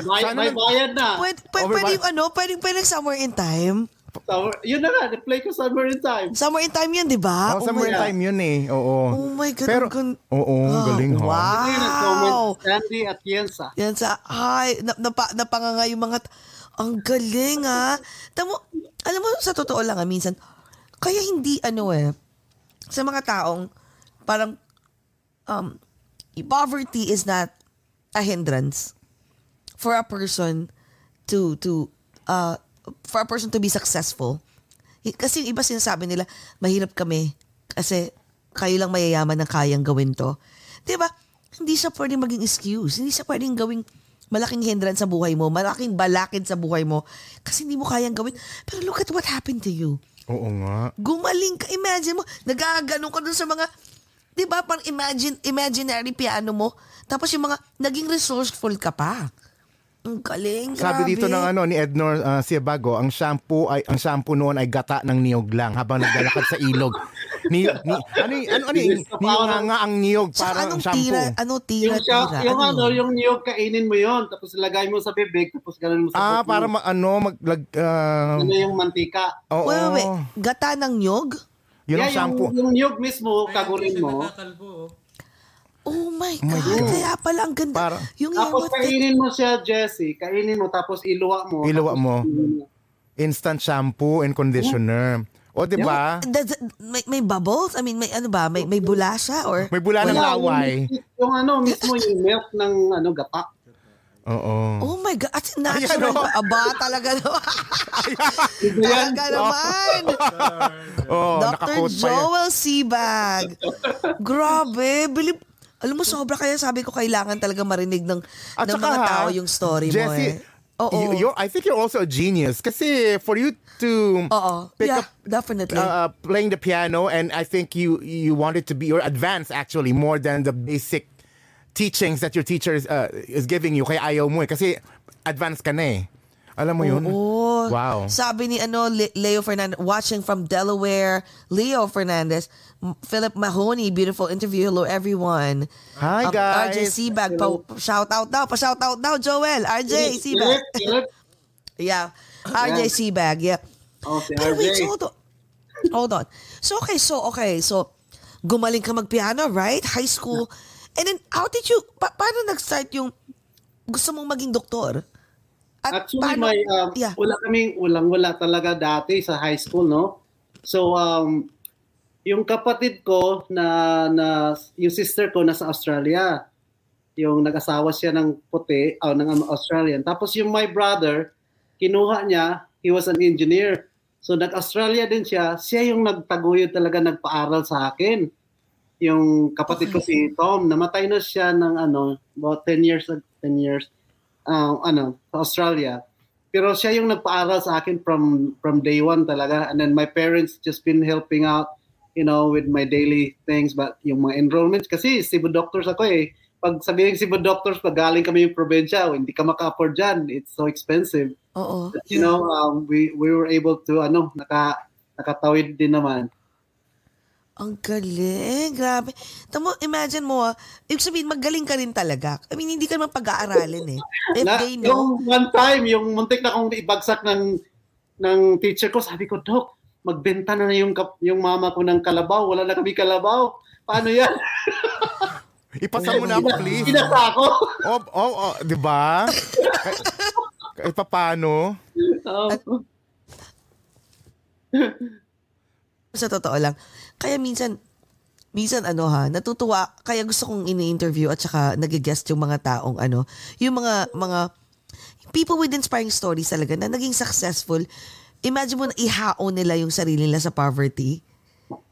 May, sana may bayad na. Pwede, pwede, Oh, pwede yung ano, pwede, pwede somewhere in time. So, yun na nga, play ko Summer in Time. Somewhere in time yun, di ba? Oh, summer my God. time yun eh. Oo. Oh my God, Pero, ang gan- oo, Ah, galing ha. Wow. Ang comment, Sandy at Yensa. Yan sa, ay, na, napa, napanganga yung mga, t- ang galing ha. Tamo, alam mo, sa totoo lang ha, minsan, kaya hindi ano eh, sa mga taong, parang, um, poverty is not a hindrance for a person to, to, uh, for a person to be successful. Kasi iba sinasabi nila, mahirap kami kasi kayo lang mayayaman na kayang gawin to. Di ba? Hindi siya pwedeng maging excuse. Hindi siya pwedeng gawing malaking hindrance sa buhay mo, malaking balakid sa buhay mo kasi hindi mo kayang gawin. Pero look at what happened to you. Oo nga. Gumaling ka. Imagine mo, nagaganon ka dun sa mga, di ba, pang imagine, imaginary piano mo. Tapos yung mga, naging resourceful ka pa. Ang galing, Sabi dito ng grabe. ano ni Ednor uh, Siebago, ang shampoo ay ang shampoo noon ay gata ng niyog lang habang naglalakad sa ilog. Ni, ni ano y- ano ano y- niyog nga, nga ang niyog Tsaka parang anong shampoo. tira, ano tira, Yung, siya, tira. yung ano, yun? yung niyog, kainin mo yon tapos ilagay mo sa bibig, tapos ganun mo sa Ah, puso. para ma- ano maglag uh, Ano yung mantika. oo. Wait, wait, wait. Gata ng nyog? Yun ang yeah, shampoo. yung, yung niyog mismo, kagunin mo. Oh my my God, God. kaya pala ang ganda. Parang- yung Tapos tape. kainin mo siya, Jessie. Kainin mo, tapos iluwa mo. Iluwa mo. Instant shampoo and conditioner. O di ba? It- may, may bubbles? I mean, may ano ba? May, may bula siya? Or? May bula ng laway. Yung, yung ano, mismo yung milk ng ano, gata. Oo. Oh my God. At natural Ayan, oh. ba? Aba, talaga naman. talaga naman. Oh, Dr. Joel Sebag. Grabe. Bilib, alam mo, sobra kaya sabi ko kailangan talaga marinig ng, At ng saka, mga tao yung story Jessie, mo eh. Oo. you- you're, I think you're also a genius. Kasi for you to Oo. pick Yeah, up definitely. uh, playing the piano, and I think you you wanted to be or advance actually more than the basic teachings that your teacher is, uh, is giving you. Kaya ayaw mo eh. Kasi advance ka na eh. Alam mo yun? Oo. Wow. Sabi ni ano Le- Leo Fernandez, watching from Delaware, Leo Fernandez, Philip Mahoney, beautiful interview. Hello everyone. Hi, Um, guys. RJ Sebag, pa, shout out daw, pa shout out daw Joel. RJ Sebag. Yeah. RJ Sebag, yeah. Oh, si Pero wait, RJ. so hold on. Hold on. So okay, so okay, so gumaling ka magpiano, right? High school. And then how did you pa- paano nag-start yung gusto mong maging doktor? At Actually, paano- may, um, yeah. wala kaming, walang-wala talaga dati sa high school, no? So, um, yung kapatid ko na, na yung sister ko nasa Australia, yung nag-asawa siya ng puti, oh, ng Australian. Tapos yung my brother, kinuha niya, he was an engineer. So nag-Australia din siya, siya yung nagtaguyod talaga nagpaaral sa akin. Yung kapatid ko si Tom, namatay na siya ng ano, about 10 years, 10 years, uh, ano, Australia. Pero siya yung nagpaaral sa akin from from day one talaga. And then my parents just been helping out, you know, with my daily things. But yung mga enrollments, kasi civil doctors ako eh. Pag sabihin civil doctors, pag galing kami yung probinsya, oh, hindi ka maka-afford dyan. It's so expensive. Oo. But, you know, um, we we were able to, ano, naka, nakatawid din naman. Ang galing, grabe. Tamo, imagine mo, ah, ibig sabihin, magaling ka rin talaga. I mean, hindi ka naman pag-aaralin eh. If Na, they know, Yung one time, yung muntik na kong ibagsak ng ng teacher ko, sabi ko, Dok, magbenta na yung, kap- yung mama ko ng kalabaw. Wala na kami kalabaw. Paano yan? Ipasa mo na ako, please. Pinasa ako. Oh, oh, oh, di ba? Kahit- Kahit pa paano. Oh. sa totoo lang. Kaya minsan, minsan ano ha, natutuwa, kaya gusto kong ini-interview at saka nag-guest yung mga taong ano, yung mga, mga, people with inspiring stories talaga na naging successful. Imagine mo na ihaon nila yung sarili nila sa poverty.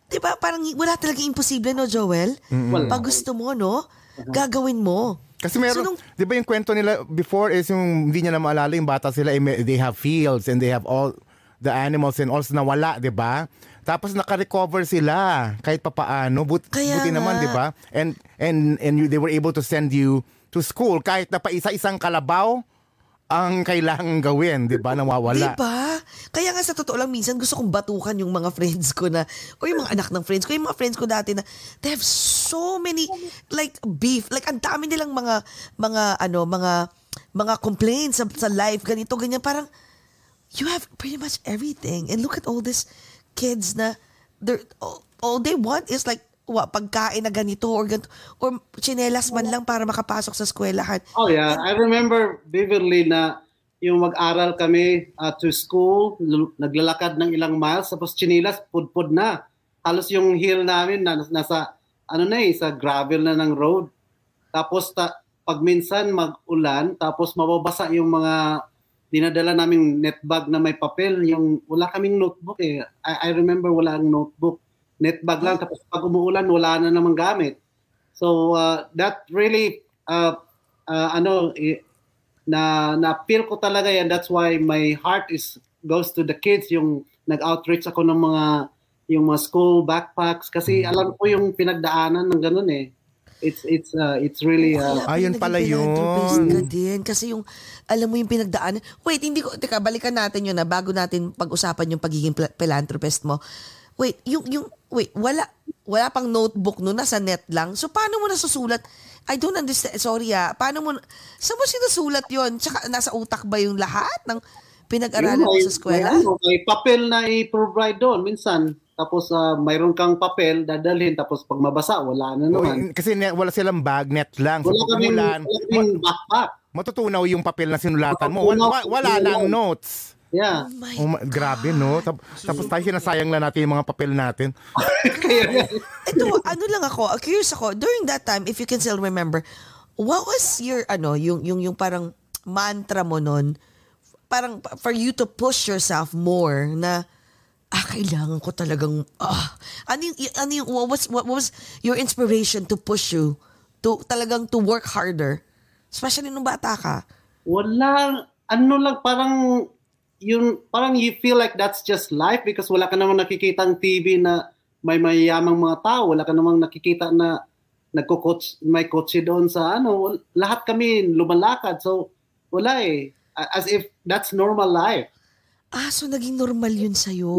Di ba? Parang wala talaga imposible, no, Joel? Wala. Pag gusto mo, no? Gagawin mo. Kasi meron, So, nung- di ba yung kwento nila before is yung hindi niya na maalala yung bata sila, eh, they have fields and they have all the animals and also nawala, di ba? Tapos naka-recover sila kahit papaano. But, Kaya buti naman, nga. di ba? And, and, and you, they were able to send you to school kahit na pa isa-isang kalabaw ang kailangan gawin, 'di ba? Nawawala. Diba? Kaya nga sa totoo lang, minsan gusto kong batukan yung mga friends ko na, o yung mga anak ng friends ko, yung mga friends ko dati na, they have so many, like, beef. Like, ang dami nilang mga, mga, ano, mga, mga complaints sa, sa life, ganito, ganyan. Parang, you have pretty much everything. And look at all these kids na, they're, all, all they want is like, wa, pagkain na ganito or ganito, or chinelas man lang para makapasok sa eskwelahan. Oh yeah, I remember vividly na yung mag-aral kami uh, to school, l- naglalakad ng ilang miles, tapos chinilas, pudpud na. Halos yung hill namin na, nasa, ano na eh, sa gravel na ng road. Tapos ta, pag minsan mag-ulan, tapos mababasa yung mga dinadala naming netbag na may papel, yung wala kaming notebook eh. I, I remember wala ang notebook. Netbag lang, tapos pag umuulan, wala na namang gamit. So uh, that really, uh, uh, ano, eh, na na-feel ko talaga yan. That's why my heart is goes to the kids. Yung nag-outreach ako ng mga yung mga school backpacks kasi alam ko yung pinagdaanan ng ganun eh. It's it's uh, it's really uh, Ayun pala yun. ka din. Kasi yung, alam mo yung pinagdaan. Wait, hindi ko, teka, balikan natin yun na bago natin pag-usapan yung pagiging philanthropist mo. Wait, yung, yung, wait, wala, wala pang notebook no, nasa net lang. So, paano mo nasusulat? I don't understand. Sorry ah. Paano mo, saan mo sinusulat yon Tsaka, nasa utak ba yung lahat ng pinag-aralan mo sa eskwela? May, ano, may papel na i-provide doon minsan. Tapos uh, mayroon kang papel, dadalhin. Tapos pag mabasa, wala na naman. kasi ne- wala silang bag, net lang. So Wala pag kaming, wala kaming backpack. Matutunaw yung papel na sinulatan mo. Wala, wala na ang notes. Yeah. Oh my Oh, grabe, no? Tap- tapos tayo sinasayang lang natin yung mga papel natin. Ito, ano lang ako, uh, curious ako, during that time, if you can still remember, what was your, ano, yung, yung, yung parang mantra mo nun, parang pa- for you to push yourself more na, ah, kailangan ko talagang, ah, ano yung, ano yung, what was, what was your inspiration to push you to talagang to work harder? Especially nung bata ka. wala, ano lang, parang, yung, parang you feel like that's just life because wala ka namang nakikitang TV na may mayayamang mga tao, wala ka namang nakikita na nagko-coach, may kotse doon sa ano, lahat kami lumalakad. So, wala eh. As if that's normal life. Ah, so naging normal yun sa'yo.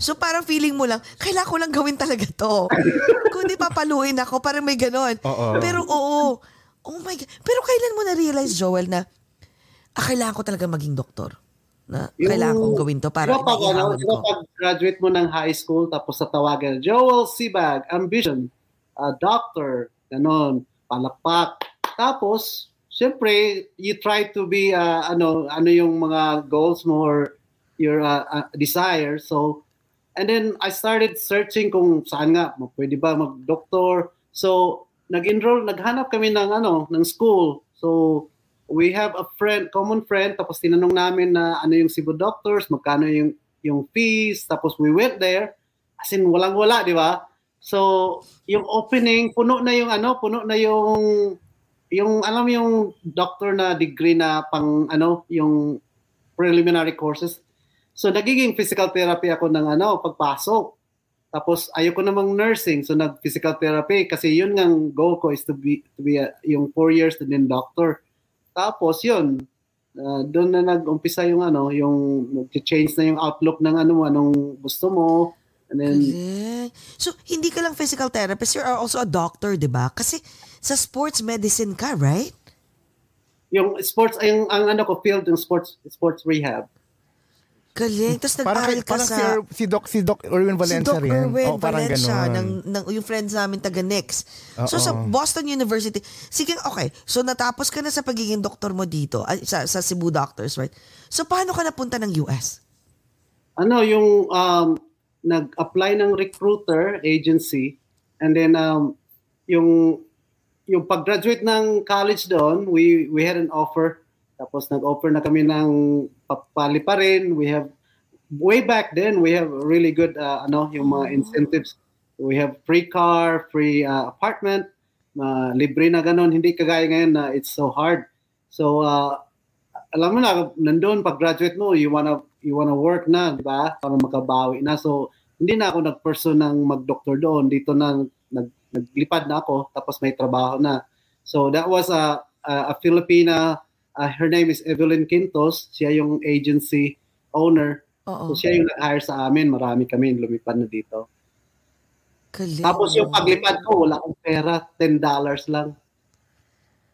So parang feeling mo lang, kailangan ko lang gawin talaga to. Kung di papaluin ako, parang may ganon. Pero oo, oh my God. Pero kailan mo na-realize, Joel, na ah, kailangan ko talaga maging doktor? Na kailangan kong gawin to para Diba pag, ano, diba pag graduate mo ng high school, tapos sa tawagan, Joel Sibag, ambition, uh, doctor, ganon, palakpak. Tapos, syempre, you try to be, uh, ano, ano yung mga goals mo or your uh, uh, desire. So, and then I started searching kung saan nga, pwede ba mag-doctor. So, nag-enroll, naghanap kami ng, ano, ng school. So, we have a friend, common friend, tapos tinanong namin na ano yung Cebu Doctors, magkano yung yung fees, tapos we went there, as in walang-wala, di ba? So, yung opening, puno na yung ano, puno na yung yung alam yung doctor na degree na pang ano, yung preliminary courses. So, nagiging physical therapy ako ng ano, pagpasok. Tapos ayoko namang nursing, so nag physical therapy kasi yun ngang goal ko is to be to be a, yung four years to then doctor. Tapos yun, uh, doon na nag-umpisa yung ano, yung change na yung outlook ng ano anong gusto mo. And then, Galing. So, hindi ka lang physical therapist, you're also a doctor, di ba? Kasi sa sports medicine ka, right? yung sports, yung, ang ano ko, field, yung sports, sports rehab. Galing. Tapos Parang, nag-aral ka parang sa... si, Er- si Doc si Doc Erwin Valencia si Doc rin. Erwin Oo, parang Valencia, ganun. ng, ng, yung friends namin taga Nix. So sa Boston University, sige, okay, so natapos ka na sa pagiging doktor mo dito, ay, sa, sa Cebu Doctors, right? So paano ka napunta ng US? ano yung um, nag-apply ng recruiter agency and then um, yung yung pag-graduate ng college doon, we we had an offer. Tapos nag-offer na kami ng papali pa rin. We have way back then we have really good uh, ano yung mga incentives. We have free car, free uh, apartment, uh, libre na ganun. Hindi kagaya ngayon na it's so hard. So uh, alam mo na nandoon pag graduate mo you wanna you wanna work na di ba para makabawi na so hindi na ako nag-pursue ng mag-doctor doon dito na nag, naglipad na ako tapos may trabaho na so that was a a, a Filipina uh, her name is Evelyn Quintos. Siya yung agency owner. Oo. So siya yung nag-hire sa amin. Marami kami lumipad na dito. Galing. Tapos yung paglipad ko, wala akong pera. $10 lang.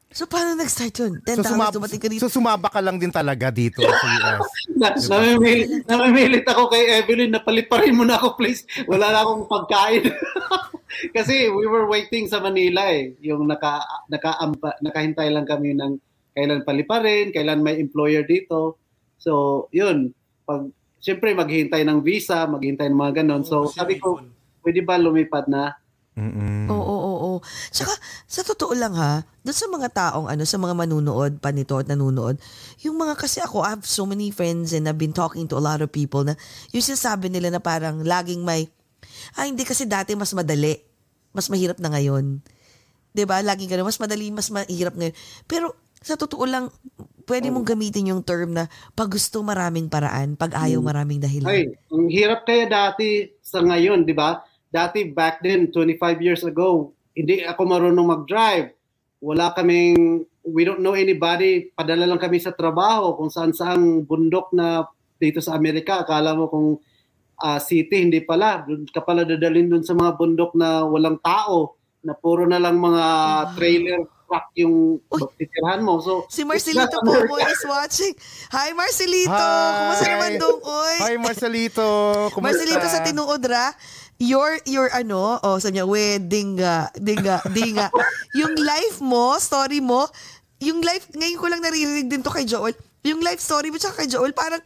So, paano nag-start yun? 10 So, dollars sumab- dumating ka dito. so sumaba ka lang din talaga dito sa US. Na, namimilit, namimilit ako kay Evelyn na paliparin mo na ako please. Wala na akong pagkain. Kasi we were waiting sa Manila eh. Yung naka, naka, nakahintay lang kami ng kailan paliparin, kailan may employer dito. So, yun. Pag, Siyempre, maghihintay ng visa, maghihintay ng mga ganon. So, sabi ko, pwede ba lumipad na? Mm-mm. Oo, oo, oo. Tsaka, sa totoo lang ha, doon sa mga taong, ano, sa mga manunood pa nito at nanunood, yung mga kasi ako, I have so many friends and I've been talking to a lot of people na yung sinasabi nila na parang laging may, ah, hindi kasi dati mas madali. Mas mahirap na ngayon. 'Di ba Laging gano'n, mas madali, mas mahirap ngayon. Pero, sa totoo lang, pwede mong gamitin yung term na pag gusto maraming paraan, pag ayaw maraming dahilan. Ay, ang hirap kaya dati sa ngayon, di ba? Dati back then, 25 years ago, hindi ako marunong mag-drive. Wala kaming, we don't know anybody. Padala lang kami sa trabaho kung saan saan bundok na dito sa Amerika. Akala mo kung uh, city, hindi pala. Ka pala dadalhin doon sa mga bundok na walang tao, na puro na lang mga trailer truck yung titirhan mo. So, Si Marcelito po mo is watching. Hi Marcelito! Hi! Kumusta naman dong, oy? Hi Marcelito! Kumusta? Marcelito sa Tinuod ra, your your ano, oh sabi niya, we dinga, dinga, dinga. yung life mo, story mo, yung life ngayon ko lang naririnig din to kay Joel. Yung life story mo tsaka kay Joel parang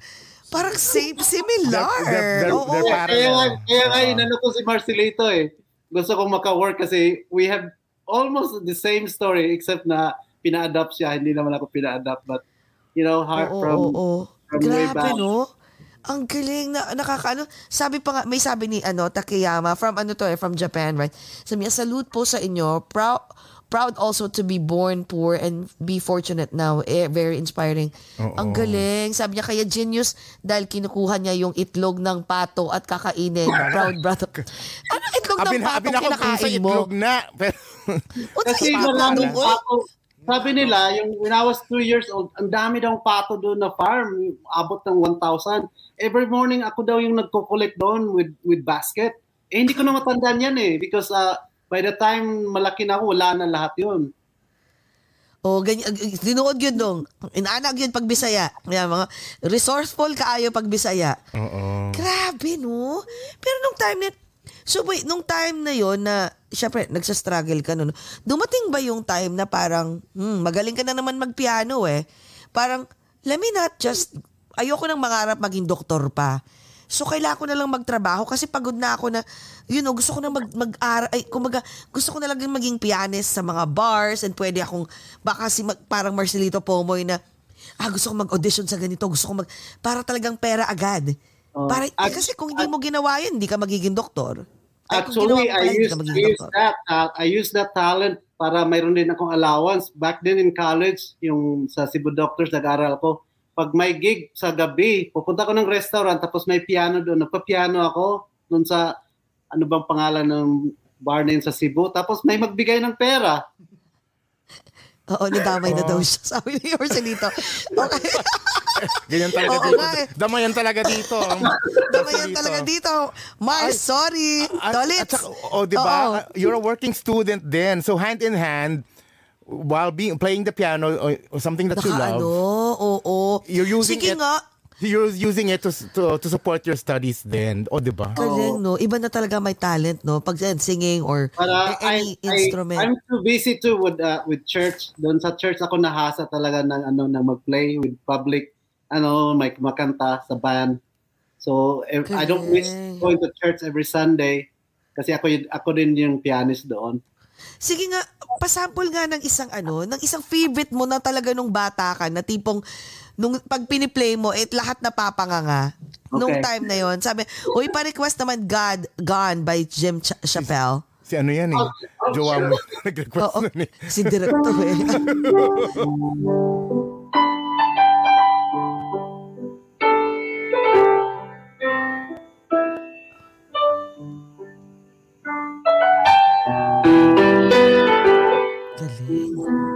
parang same similar. They're- they're- Oo. they're kaya, parang- kaya, nga, kaya nga Oo. inano ko si Marcelito eh. Gusto kong maka-work kasi we have almost the same story except na pina-adapt siya. Hindi naman ako pina-adapt but you know, heart Oo, from, oo, oo. from way Grabe, back. no? Ang galing na nakakaano. Sabi pa nga, may sabi ni ano, Takeyama from ano to eh, from Japan, right? Sabi niya, salute po sa inyo. Proud proud also to be born poor and be fortunate now. Eh, very inspiring. Oo. Ang galing. Sabi niya, kaya genius dahil kinukuha niya yung itlog ng pato at kakainin. Proud brother. Ano itlog ng pato abin kinakain mo? itlog na. Pero, Kasi maraming pato. Sabi nila, yung when I was two years old, ang dami daw pato doon na farm. Abot ng 1,000. Every morning, ako daw yung nagko-collect doon with, with basket. Eh, hindi ko na matandaan yan eh. Because uh, by the time malaki na ako, wala na lahat yun. O, ganyan, dinuod yun dong. Inanag yun pag Bisaya. Kaya mga resourceful kaayo pag Bisaya. oo. Grabe, no? Pero nung time na, so wait, nung time na yon na, syempre, nagsastruggle ka nun, dumating ba yung time na parang, hmm, magaling ka na naman magpiano eh. Parang, let me not just, ayoko nang mangarap maging doktor pa. So, kailangan ko na lang magtrabaho kasi pagod na ako na, you know, gusto ko na mag, mag ay, kumaga, gusto ko na lang maging pianist sa mga bars and pwede akong, baka si, mag, parang Marcelito Pomoy na, ah, gusto ko mag-audition sa ganito, gusto ko mag, para talagang pera agad. Oh, para, eh, at- kasi kung hindi mo ginawa yun, hindi ka magiging doktor. Ay, Actually, I used, I used doktor. that. Uh, I used that talent para mayroon din akong allowance. Back then in college, yung sa Cebu Doctors, nag-aral ko. Pag may gig sa gabi, pupunta ko ng restaurant, tapos may piano doon. Nagpa-piano ako doon sa, ano bang pangalan ng bar na yun sa Cebu. Tapos may magbigay ng pera. Oo, nadamay na daw siya. Sabi ni Marcelito. Okay. Ganyan talaga Oo dito. nga eh. Damayan talaga dito. Damayan talaga dito. Mars, sorry. At, Tolit. at saka, oh, di ba? You're a working student then. So hand in hand, while being playing the piano or, or something that you love, ano, oo. you're using Sige it nga. You're using it to to, to support your studies then. O, di ba? Galing, no? Iba na talaga may talent, no? Pag singing or Para any I, instrument. I, I'm too busy too with uh, with church. Doon sa church ako nahasa talaga ng ano ng mag-play with public ano may makanta sa band. So if, I don't miss going to church every Sunday kasi ako ako din yung pianist doon. Sige nga, pasample nga ng isang ano, ng isang favorite mo na talaga nung bata ka, na tipong, nung pag piniplay mo, eh, lahat napapanganga. Nung Okay. time na yon sabi, uy, pa-request naman God, Gone by Jim Ch- Chappelle. Si ano yan eh. Jowa mo nag-request Oo, nun eh. si director eh. Galing.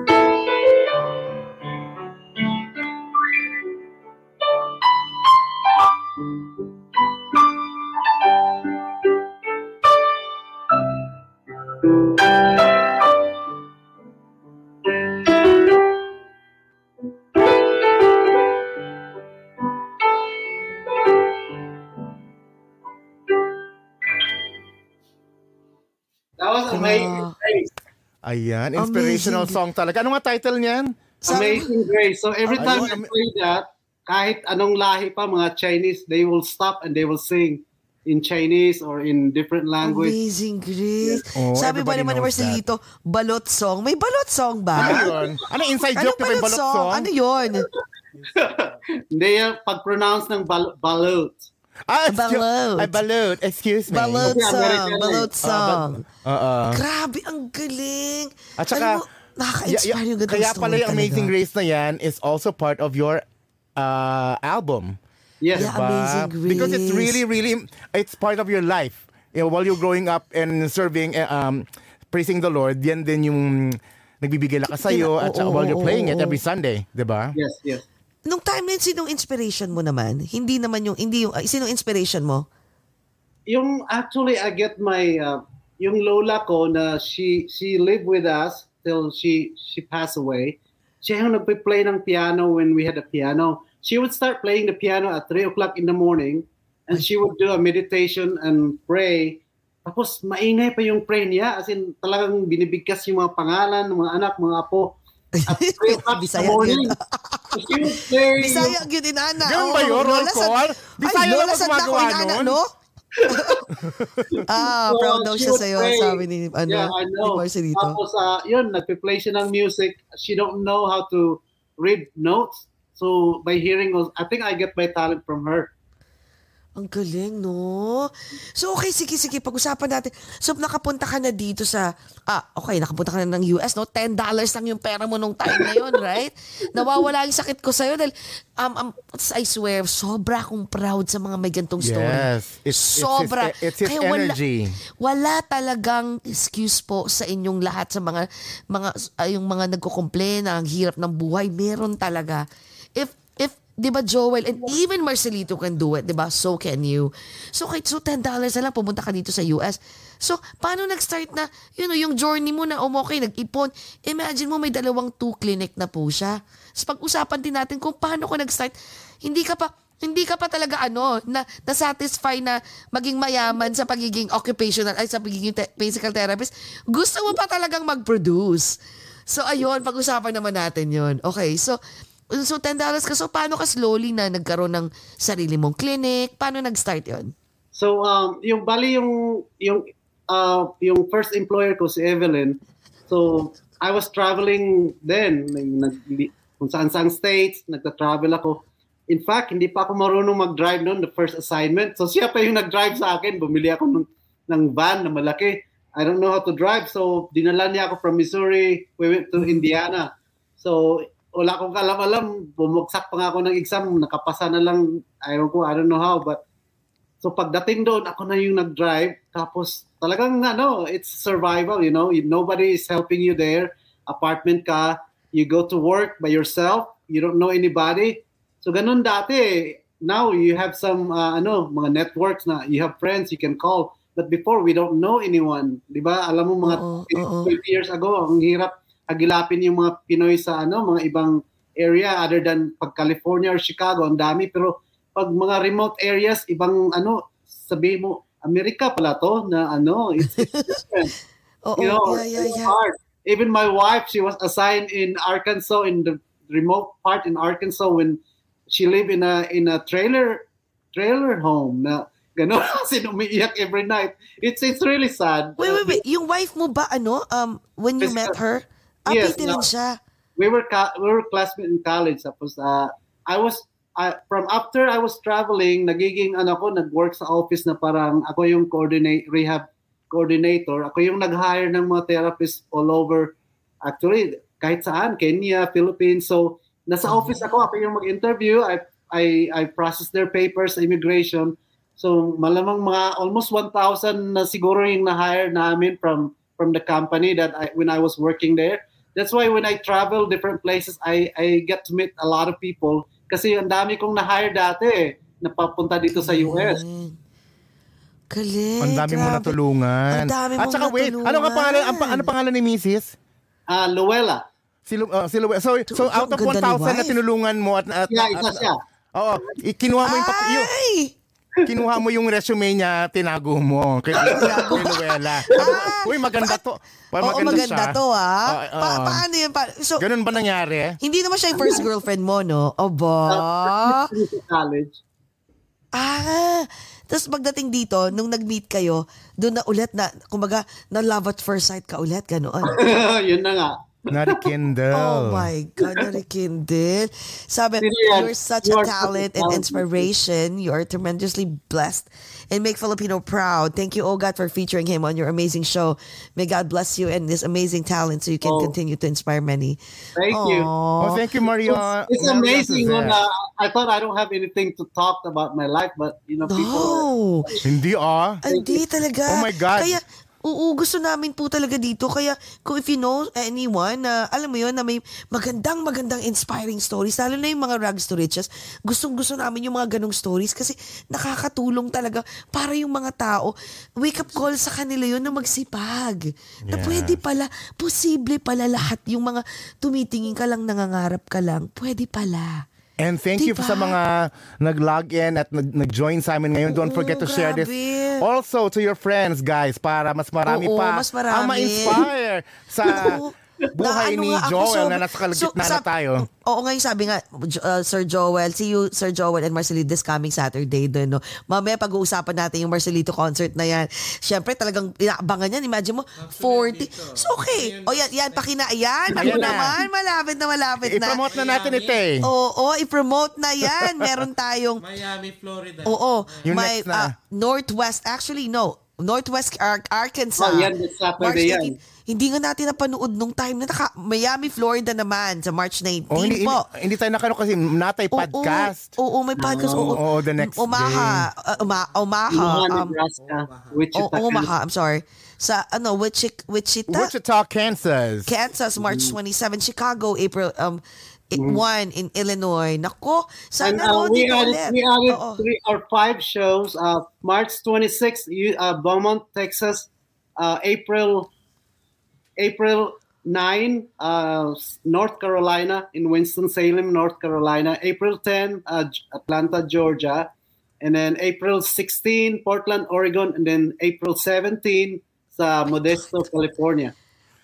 That was amazing. Grace. Ayan, inspirational Amazing. song talaga. Ano nga title niyan? Amazing Grace. So every time I Ayun, am- play that, kahit anong lahi pa, mga Chinese, they will stop and they will sing in Chinese or in different language. Amazing Grace. Oh, Sabi ba naman ni knows Marcelito, balot song. May balot song Ano ba? yun? Ano inside joke na may balot song? Ano yun? Hindi yan pag-pronounce ng bal- balot. Ah, Balot. Ay, balot. Excuse me. Balot Yeah, song. Balot Ah, song. Oo. Grabe, ang galing. At saka, Alam mo, nakaka-inspire y- y- yung ganitong kaya pala yung Amazing talaga. Grace na yan is also part of your uh, album. Yes. Yeah. Diba? Amazing Because it's Grace. really, really, it's part of your life. You know, while you're growing up and serving, eh, um, praising the Lord, yan din yung nagbibigay lakas sa'yo Kina- at oo, while you're playing it oo. every Sunday. di ba? Yes, yes. Nung time yun, sinong inspiration mo naman? Hindi naman yung, hindi yung, ay, sinong inspiration mo? Yung actually I get my uh, yung lola ko na she she lived with us till she she passed away. Siya yung nagpe-play ng piano when we had a piano. She would start playing the piano at 3 o'clock in the morning and she would do a meditation and pray. Tapos maingay pa yung pray niya as in talagang binibigkas yung mga pangalan ng mga anak, mga apo. At 3 o'clock in the Bisaya morning. yun. She would play Bisaya yun din, Ana. Ganun ba yun, roll call? Bisaya Ay, lang Santa gumagawa nun? no? ah, So, proud daw siya sa'yo, pray. sabi ni, ano, yeah, I ni. Marcelito. Tapos, uh, yun, nagpe-play siya ng music. She don't know how to read notes. So, by hearing, was- I think I get my talent from her. Ang galing, no? So, okay, sige, sige, pag-usapan natin. So, nakapunta ka na dito sa, ah, okay, nakapunta ka na ng US, no? $10 lang yung pera mo nung time na yun, right? Nawawala yung sakit ko sa'yo dahil, um, um, I swear, sobra akong proud sa mga may gantong story. Yes. It's, Sobra. It's his, it's his Kaya wala- energy. Wala talagang excuse po sa inyong lahat sa mga mga ah, yung mga nagko-complain na ang hirap ng buhay, meron talaga. If if 'di ba Joel and even Marcelito can do it, 'di ba? So can you. So kahit so $10 na lang pumunta ka dito sa US. So paano nag-start na you know, yung journey mo na um, okay, nag-ipon. Imagine mo may dalawang two clinic na po siya. So pag-usapan din natin kung paano ko nag-start. Hindi ka pa hindi ka pa talaga ano na na-satisfy na maging mayaman sa pagiging occupational ay sa pagiging te- physical therapist. Gusto mo pa talagang mag-produce. So ayun, pag-usapan naman natin 'yon. Okay, so so $10 ka. So paano ka slowly na nagkaroon ng sarili mong clinic? Paano nag-start 'yon? So, um, yung bali yung, yung, uh, yung first employer ko, si Evelyn. So, I was traveling then, nag, kung saan saan states, nagta-travel ako. In fact, hindi pa ako marunong mag-drive noon, the first assignment. So, siya pa yung nag-drive sa akin. Bumili ako ng, ng van na malaki. I don't know how to drive. So, dinala niya ako from Missouri. We went to Indiana. So, wala akong kalam-alam. Bumagsak pa nga ako ng exam. Nakapasa na lang. I don't know, I don't know how. But, so pagdating doon, ako na yung nag-drive. Tapos, talagang, ano, it's survival, you know. Nobody is helping you there. Apartment ka. You go to work by yourself. You don't know anybody. So, ganun dati. Now, you have some, uh, ano, mga networks na you have friends you can call. But before, we don't know anyone. Di ba? Alam mo, mga Oo, oo. 20 years ago, ang hirap agilapin yung mga Pinoy sa ano, mga ibang area other than pag California or Chicago, ang dami. Pero pag mga remote areas, ibang ano, sabi mo, Amerika pala to na ano, it's, it's different. Oo, you know, yeah, yeah, yeah. hard. Even my wife, she was assigned in Arkansas, in the remote part in Arkansas when she lived in a in a trailer trailer home na gano'n kasi umiiyak every night. It's it's really sad. Wait, wait, wait. Yung wife mo ba ano um when you met her? Ah, Yes, PT no. siya. we were ca- we were classmates in college tapos uh, I was I, from after I was traveling nagiging ano ko nag-work sa office na parang ako yung coordinate rehab coordinator. Ako yung nag-hire ng mga therapists all over actually kahit saan Kenya Philippines. So nasa office ako ako yung mag-interview. I I I process their papers immigration. So malamang mga almost 1,000 na siguro yung na-hire namin from from the company that I, when I was working there that's why when I travel different places, I I get to meet a lot of people kasi ang dami kong na-hire dati eh, napapunta dito sa US. Galing. Galing. Ang dami mo natulungan. Ang dami At saka wait, ano nga pangalan, ang, ano pangalan ni Mrs.? Ah, Luella. Si, Lu- uh, si Lu- So, so out of ganda ni 1,000 na tinulungan mo at, at, Yeah, isa siya. Oo, kinuha mo yung, pap- yung, Ay! Kinuha mo yung resume niya, tinago mo. Kay, kay Luella. Ah, Uy, maganda to. Pa, Oo, maganda siya. to ha. Oo, Pa- oo. paano yun? Pa- so, Ganun ba nangyari? hindi naman siya yung first girlfriend mo, no? Aba. Sa college. Ah, tapos pagdating dito, nung nag-meet kayo, doon na ulit na, kumbaga, na love at first sight ka ulit, ganoon. Yun na nga. Narikindle. Oh my God, narikindil. Sabi, Really, you're such you a talent such and inspiration. You are tremendously blessed and make Filipino proud. Thank you, oh God, for featuring him on your amazing show. May God bless you and this amazing talent so you can Oh. continue to inspire many. Thank you. Oh, thank you, Mario. It's Mario amazing. When, uh, I thought I don't have anything to talk about my life, but you know, people. No. Hindi ah. Hindi talaga. Oh my God. Kaya, oo, gusto namin po talaga dito. Kaya, kung if you know anyone na, alam mo yun, na may magandang, magandang inspiring stories, lalo na yung mga rags to riches, gustong gusto namin yung mga ganong stories kasi nakakatulong talaga para yung mga tao, wake up call sa kanila yun na magsipag. Na Yes. pwede pala, posible pala lahat yung mga tumitingin ka lang, nangangarap ka lang, pwede pala. And thank you Diba? sa mga nag-log in at nag- nag-join sa amin ngayon. Don't Oo, forget to share this grabe. also to your friends, guys, para mas marami Oo, pa mas marami. ang ma-inspire sa Oo. Buhay Na ano ni nga Joel so- na nasa kalagitnaan so, na sab- tayo. Oo nga yung sabi nga, uh, Sir Joel, see you, Sir Joel and Marcelito this coming Saturday doon. No? Mamaya pag-uusapan natin yung Marcelito concert na yan. Siyempre talagang inaabangan yan. Imagine mo, 40. So okay. O yan, yan, pakina. Yan, ako na. naman. Malapit na malapit na. I-promote na natin ito eh. Oo, i-promote na yan. Meron tayong Miami, Florida. Oo. Yung may next na. ah, Northwest, actually no, Northwest Ar- Arkansas. Oh, yan, this Saturday March 18. Hindi nga natin napanood nung time na naka, Miami, Florida naman sa March 19 Oh, hindi, hindi, po. hindi tayo nakano kasi natay Oo, podcast. Oo, may podcast. Oo, Oo, the next Umaha. uh, uma, Umaha. Omaha, Um, Nebraska, oh, Wichita. Umaha, I'm sorry. Sa ano, Wichita, Wichita, Wichita, Kansas. Kansas, March Mm-hmm. 27. Chicago, April um, i- 1 in Illinois. Nako, And sana uh, no, we added, ulit. we added Oo. three or five shows. Uh, March 26th, you- uh, Beaumont, Texas. Uh, April April 9, uh, North Carolina in Winston-Salem, North Carolina. April 10, uh, Atlanta, Georgia. And then April 16, Portland, Oregon. And then April 17, sa Modesto, California.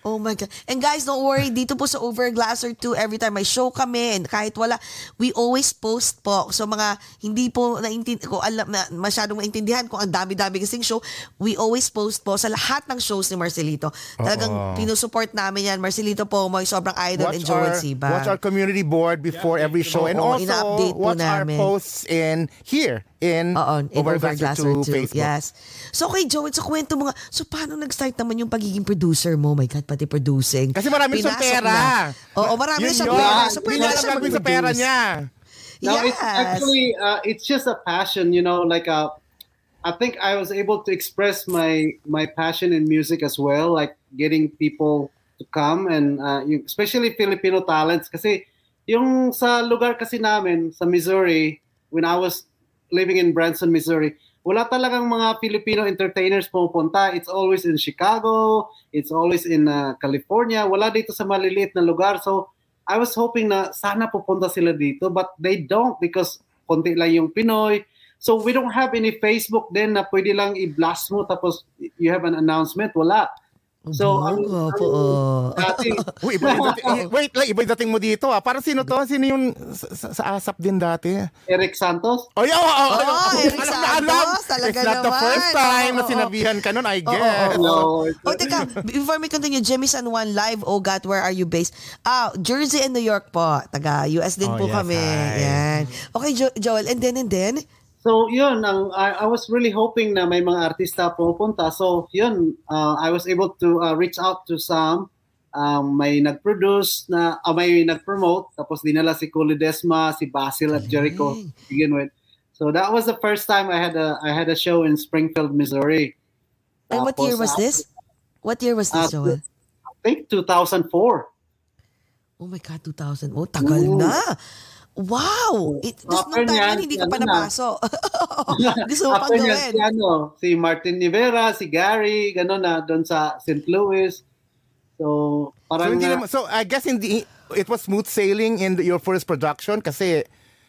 Oh my God. And guys, don't worry. Dito po sa Overglasser 2, every time may show kami, and kahit wala, we always post po. So mga hindi po naintindihan, ko alam na masyadong maintindihan kung ang dami-dami kasing show, we always post po sa lahat ng shows ni Marcelito. Talagang pinusupport namin yan. Marcelito po, may sobrang idol and Joel our, Siba. watch our community board before every show. and Oo, also, ina-update po watch our namin. posts in here in, Oo, in Overglasser 2. 2 Facebook. Yes. So kay Joel, so kwento mo nga, so paano nag-start naman yung pagiging producer mo? My God, pati producing. Kasi marami siyang pera. na. Oo, marami Yun siyang yun. pera. So pwede na siya sa pera niya. No, yes. it's actually uh, it's just a passion, you know. Like uh, I think I was able to express my my passion in music as well, like getting people to come and uh, you- especially Filipino talents. Kasi yung sa lugar kasi namin sa Missouri, when I was living in Branson, Missouri, wala talagang mga Filipino entertainers pumupunta. It's always in Chicago, it's always in uh, California. Wala dito sa maliliit na lugar. So I was hoping na sana pupunta sila dito but they don't because konti lang yung Pinoy. So we don't have any Facebook din na pwede lang i-blast mo tapos you have an announcement. Wala. So, ang, ang po, oh. dati, Uy, iba yung dating, i- wait lang, iba dating mo dito ah. Parang sino to? Sino yung sa, sa- sa ASAP din dati? Eric Santos, Oh, yeah, oh, oh, Oh, oh, Eric alam na alam. Santos, talaga It's not the naman. first time Oo, na oo, sinabihan ka nun, I guess. oo, no, Oh, teka, before we continue, Jimmy San Juan live, oh God, where are you based? Ah, Jersey and New York po. Taga US din Oh, po yes, kami. hi. Yan. Okay, jo- Joel, and then, and then? So yun, ang, I, I was really hoping na may mga artista pupunta. So yun, uh, I was able to uh, reach out to some. Um, may nag-produce na, uh, may nag-promote. Tapos dinala si Cole Desma, si Basil at Jericho to begin with. So that was the first time I had a I had a show in Springfield, Missouri. And what year was this? What year was this, Uh, Joel? I think 2004. Oh my God, 2000. Oh, tagal Oo. na. Wow! It, After nung time niyan, yan, hindi ka pa ano na. napaso. Gusto mo pang gawin. si, ano, si Martin Rivera, si Gary, gano'n na, doon sa St. Louis. So, So, parang, hindi uh, naman, so I guess hindi, it was smooth sailing in the- your first production kasi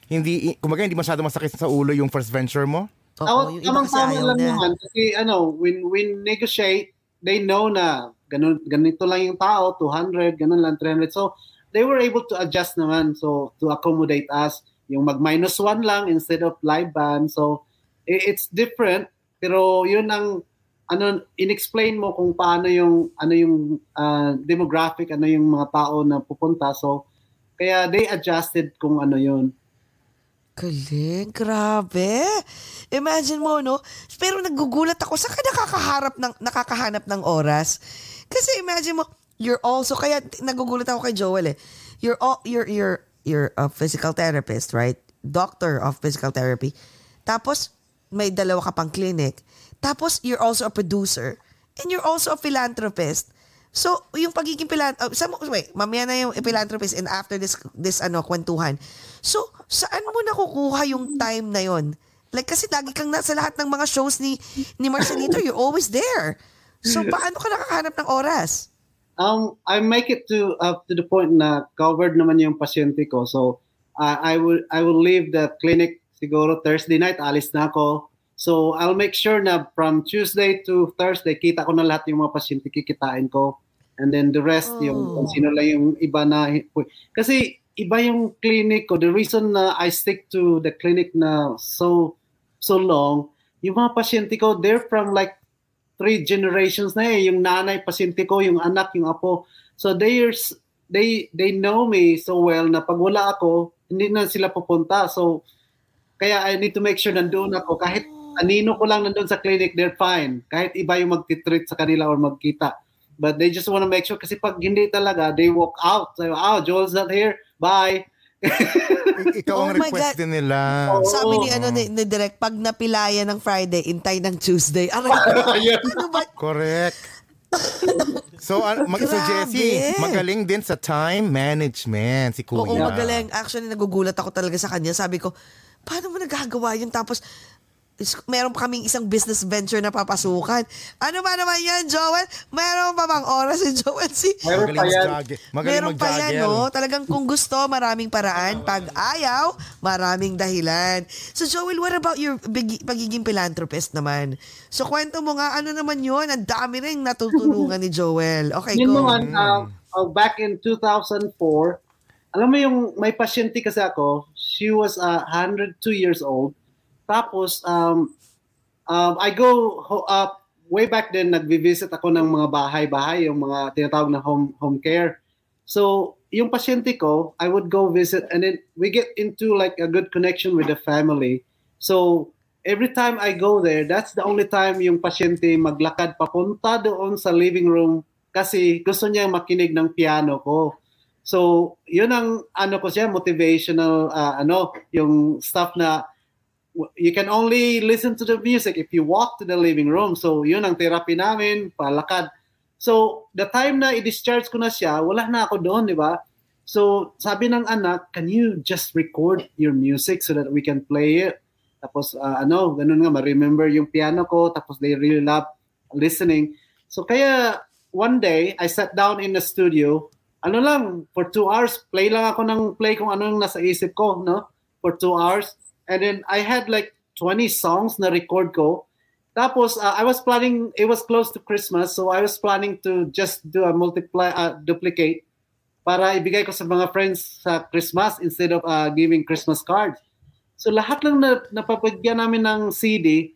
hindi, kumbaga hindi masyado masakit sa ulo yung first venture mo? Oo, Tama, yung iba kasi ayaw lang na. naman kasi ano, when when negotiate, they know na ganun, ganito lang yung tao, 200, ganun lang, 300. So, they were able to adjust naman so to accommodate us. Yung mag minus one lang instead of live band. So, it's different. Pero yun ang ano inexplain mo kung paano yung ano yung ah, demographic ano yung mga tao na pupunta so kaya they adjusted kung ano yun Galing, grabe. Imagine mo, no? Pero nagugulat ako, saan ka nakakaharap ng, nakakahanap ng oras? Kasi imagine mo, you're also, kaya nagugulat ako kay Joel eh. You're, all, you're, you're, you're a physical therapist, right? Doctor of physical therapy. Tapos, may dalawa ka pang clinic. Tapos, you're also a producer. And you're also a philanthropist. So, yung pagiging philanthropist, uh, sa, wait, mamaya na yung philanthropist and after this, this ano, kwentuhan. So, saan mo nakukuha yung time na yon? Like, kasi lagi kang nasa lahat ng mga shows ni, ni Marcelito, you're always there. So, paano ka nakakahanap ng oras? Um, I make it to up to the point na covered naman yung pasyente ko. So, uh, I will I will leave the clinic siguro Thursday night, alis na ako. So, I'll make sure na from Tuesday to Thursday, kita ko na lahat yung mga pasyente kikitain ko. And then the rest, yung Oh. kung sino lang yung iba na... Kasi iba yung clinic ko. The reason na I stick to the clinic na so so long, yung mga pasyente ko, they're from like three generations na eh. Yung nanay, pasyente ko, yung anak, yung apo. So they are, s- they they know me so well na pag wala ako, hindi na sila pupunta. So kaya I need to make sure nandoon ako. Kahit anino ko lang nandoon sa clinic, they're fine. Kahit iba yung magtitreat sa kanila or magkita. But they just want to make sure kasi pag hindi talaga, they walk out. So, oh, Joel's not here. Bye. Ikaw Oh ang my request God. din nila. Sabi ni, ano, ni, ni Direk, pag napilaya ng Friday, intay ng Tuesday. Aray, ano ba? Correct. So, ano, mag, so. Jessie, magaling din sa time management si Kuya. Oo, magaling. Actually, nagugulat ako talaga sa kanya. Sabi ko, paano mo nagagawa yun? Tapos, meron pa kaming isang business venture na papasukan. Ano ba naman yan, Joel? Meron pa bang oras si Joel? Si, Meron pa yan. meron pa yan, no? Talagang kung gusto, maraming paraan. Pag ayaw, maraming dahilan. So, Joel, what about your bigi- pagiging philanthropist naman? So, kwento mo nga, ano naman yun? Ang dami rin natutulungan ni Joel. Okay, Yun go. naman, uh, uh, back in 2004, alam mo yung may pasyente kasi ako, she was uh, 102 years old. Tapos, um, um, I go ho- uh, way back then, nagvi-visit ako ng mga bahay-bahay, yung mga tinatawag na home, home care. So, yung pasyente ko, I would go visit and then we get into like a good connection with the family. So, every time I go there, that's the only time yung pasyente maglakad papunta doon sa living room kasi gusto niya makinig ng piano ko. So, yun ang ano ko siya, motivational uh, ano, yung stuff na you can only listen to the music if you walk to the living room. So, yun ang therapy namin, palakad. So, the time na i-discharge ko na siya, wala na ako doon, di ba? So, sabi ng anak, can you just record your music so that we can play it? Tapos, ah, ano, ganun nga, ma-remember yung piano ko, tapos they really love listening. So, kaya, one day, I sat down in the studio, ano lang, for two hours, play lang ako ng play kung ano yung nasa isip ko, no? For two hours. And then, I had like 20 songs na record ko. Tapos, uh, I was planning, it was close to Christmas, so I was planning to just do a multiply, uh, duplicate para ibigay ko sa mga friends sa Christmas instead of uh, giving Christmas cards. So lahat lang na napapagyan namin ng CD,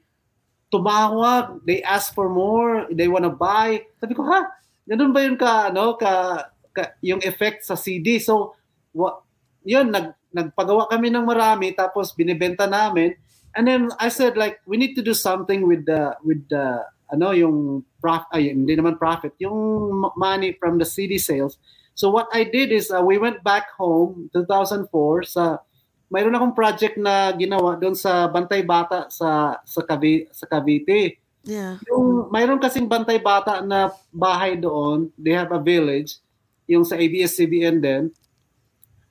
tumawag, they ask for more, they wanna buy. Sabi ko, ha? Ganun ba yun ka, ano, ka, ka yung effect sa CD? So, wa, yun, nag, nagpagawa kami ng marami, tapos binibenta namin. And then I said like, we need to do something with the, with the, ano, yung profit, ay, hindi naman profit, yung money from the CD sales. So what I did is uh, we went back home 2004 sa mayroon akong project na ginawa doon sa Bantay Bata sa sa Cavite, sa Cavite. Yeah. Yung mayroon kasing Bantay Bata na bahay doon, they have a village, yung sa ABS-CBN din.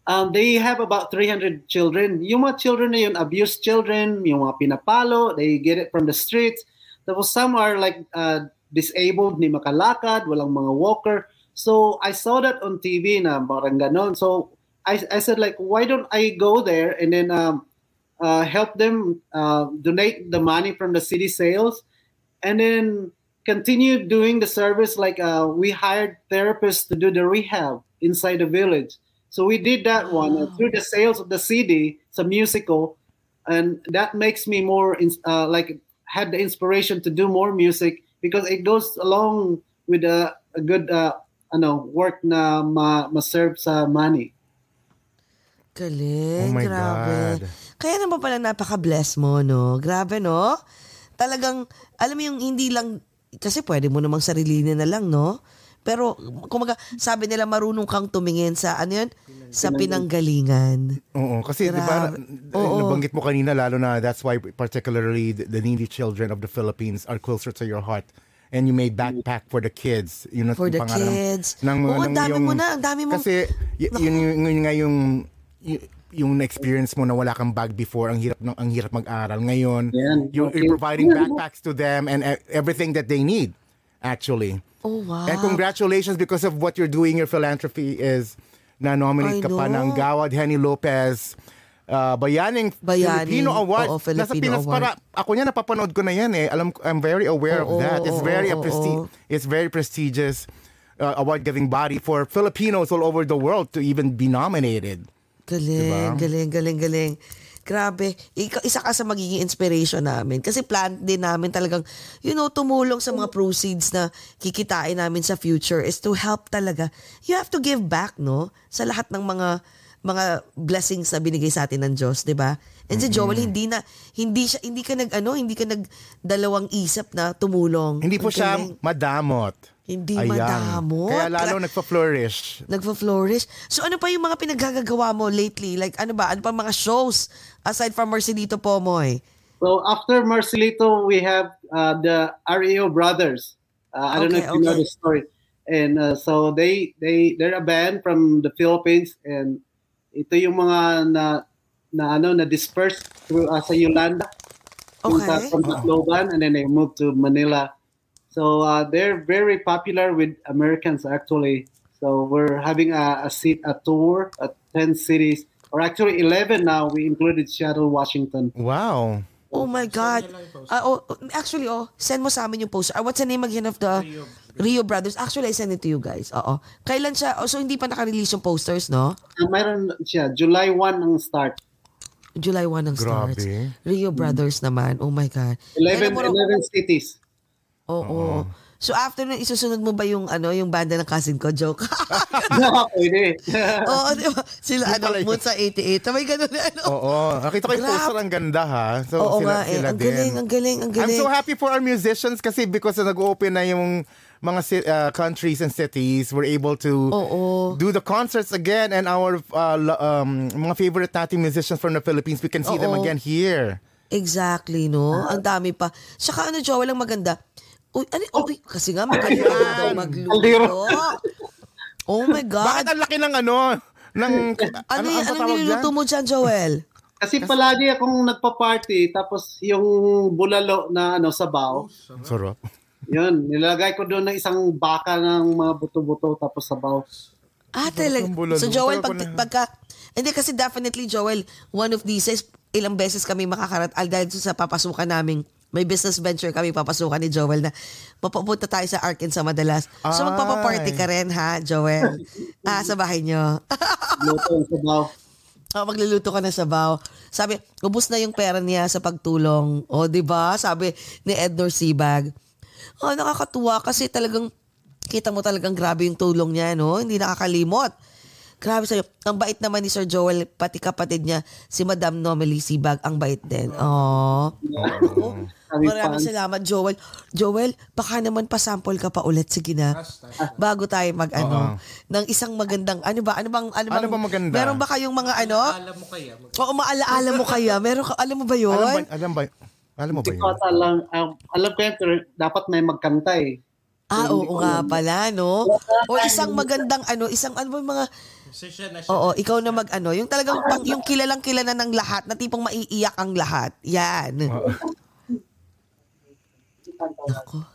Um, they have about 300 children. Yung mga children na yun, abused children, yung mga pinapalo, they get it from the streets. Tapos some are like uh, disabled, ni makalakad, walang mga walker. So I saw that on TV na parang ganon. So I, I said like, why don't I go there and then um, uh, help them uh, donate the money from the city sales, and then continue doing the service. Like uh, we hired therapists to do the rehab inside the village. So we did that one and through the sales of the CD. It's a musical, and that makes me more ins- uh, like had the inspiration to do more music because it goes along with a, a good uh, ano work na ma, ma-serve sa money. Galing, Oh my grabe. God. Kaya naman pala napaka-bless mo, no? Grabe, no? Talagang, alam mo yung hindi lang, kasi pwede mo namang sarilinin na lang, no? Pero, kumaga, sabi nila marunong kang tumingin sa, ano yun? Sa pinanggalingan. Oo, kasi di ba, Grabe. na- Oo. nabanggit mo kanina lalo na that's why particularly the, the needy children of the Philippines are closer to your heart. And you made backpack for the kids. Yun ang For the pangalan ng- kids. ng- Oo, ang ng dami yung- mo na, ang dami mo. Kasi y- yun, yun, yun nga yung y- yung experience mo na wala kang bag before, ang hirap ng ang hirap mag-aral. Ngayon, Yan. you're, you're providing backpacks to them and e- everything that they need actually. Oh, wow. And congratulations because of what you're doing. Your philanthropy is na-nominate ka pa ng Gawad Henny Lopez uh, Bayaning, Bayaning, Filipino Award. oo, Nasa Filipino Pinas Award. para, ako niya napapanood ko na yan eh. Alam, I'm very aware Oo, of that. It's oo, very oo, presti- oo. it's very prestigious uh, award-giving body for Filipinos all over the world to even be nominated. Galing, Diba? galing, galing, galing. Grabe. Isa ka sa magiging inspiration namin. Kasi plan din namin talagang, you know, tumulong sa mga proceeds na kikitain namin sa future is to help talaga. You have to give back, no? Sa lahat ng mga mga blessings na binigay sa atin ng Diyos, 'di ba? And si Joel hindi na hindi siya hindi ka nag ano, hindi ka nag dalawang isip na tumulong. Hindi po Ang siya madamot. Hindi Ayan. madamot. Kaya lalo nagpa-flourish. Nagfa-flourish. So ano pa yung mga pinaggagawa mo lately? Like ano ba? Ano pa mga shows aside from Marcelito Pomoy? So after Marcelito, we have uh, the REO Brothers. Uh, I don't know Okay, if you know okay. the story. And uh, so they they they're a band from the Philippines and ito yung mga na na ano na dispersed through uh, sa Yolanda Okay. from Tacloban and then they moved to Manila. So uh, they're very popular with Americans actually. So we're having a, a seat a tour at 10 cities or actually 11 now. We included Seattle, Washington. Wow. Oh my God. Ah, oh, actually, oh, send mo sa amin yung poster. Ah, what's the name again of the Rio, Brothers? Actually, I send it to you guys. Oo. Kailan siya? Oh, so hindi pa naka-release yung posters, no? Uh, mayroon siya, July 1 ang start. July 1 ang starts. Grabe. Rio Brothers naman. Oh my God. 11, Kailan mo raw- 11 cities. Oo. So after nun, isusunod mo ba yung ano yung banda ng cousin ko? Joke. No, pwede. Oo, di ba? Sila ano, pala yun. Moon sa 88. May ganun na ano. Oo. Nakita ko yung Grab. poster ang ganda ha. So Oo sila, nga eh. sila Ang din. galing, ang galing, ang I'm galing. so happy for our musicians kasi because nag-open na yung mga ci- uh, countries and cities we're able to Oo. do the concerts again and our uh, lo- um, mga favorite nating musicians from the Philippines we can see them Oo. again here. Exactly, no? Ang dami pa. Saka ano, Joel, ang maganda. Uy, ano, uy, kasi nga magaling daw magluto. Oh my God. Bakit ang laki ng ano? Ng, Ano, Anong tawag niluluto mo dyan, Joel? Kasi palagi akong nagpa-party tapos yung bulalo na ano sabaw, Sarap. yun, nilalagay ko doon ng isang baka ng mga buto-buto tapos sabaw. Ah, talaga. So, Joel, pag, pagka, hindi kasi definitely, Joel, one of these is, ilang beses kami makakarat, al dahil sa papasukan namin, may business venture kami papasukan ni Joel na mapupunta tayo sa Arkansas madalas. So, magpapaparty ka rin, ha, Joel? ah, sa bahay nyo. Luto ng sabaw. Ah, magluluto ka na sa baw. Sabi, ubus na yung pera niya sa pagtulong. O, di ba? Sabi ni Ednor Sibag. Oh, nakakatuwa kasi talagang kita mo talagang grabe yung tulong niya, no? Hindi nakakalimot. Grabe sa'yo. Ang bait naman ni Sir Joel, pati kapatid niya, si Madam Nomely Sibag, ang bait din. Oh. Maraming salamat, Joel. Joel, baka naman pa-sample ka pa ulit. Sige na. Bago tayo mag, ano, ng isang magandang, ano ba? Ano bang, ano bang, Ano ba maganda? Meron ba kayong mga, ano? Alam mo kaya? Mag- Oo, maalaala mo kaya. Meron ka, alam mo ba yun? Alam ba, alam ba, alam mo ba Hindi ko yun? ata alam, um, alam ko yan, pero dapat may magkanta eh. ah, oo nga pala, no? O isang magandang, ano, isang, ano ba yung mga, Musician na siya. oo, ikaw na mag, ano, yung talagang, pang, yung kilalang kilala ng lahat, na tipong maiiyak ang lahat. Yan. Ako.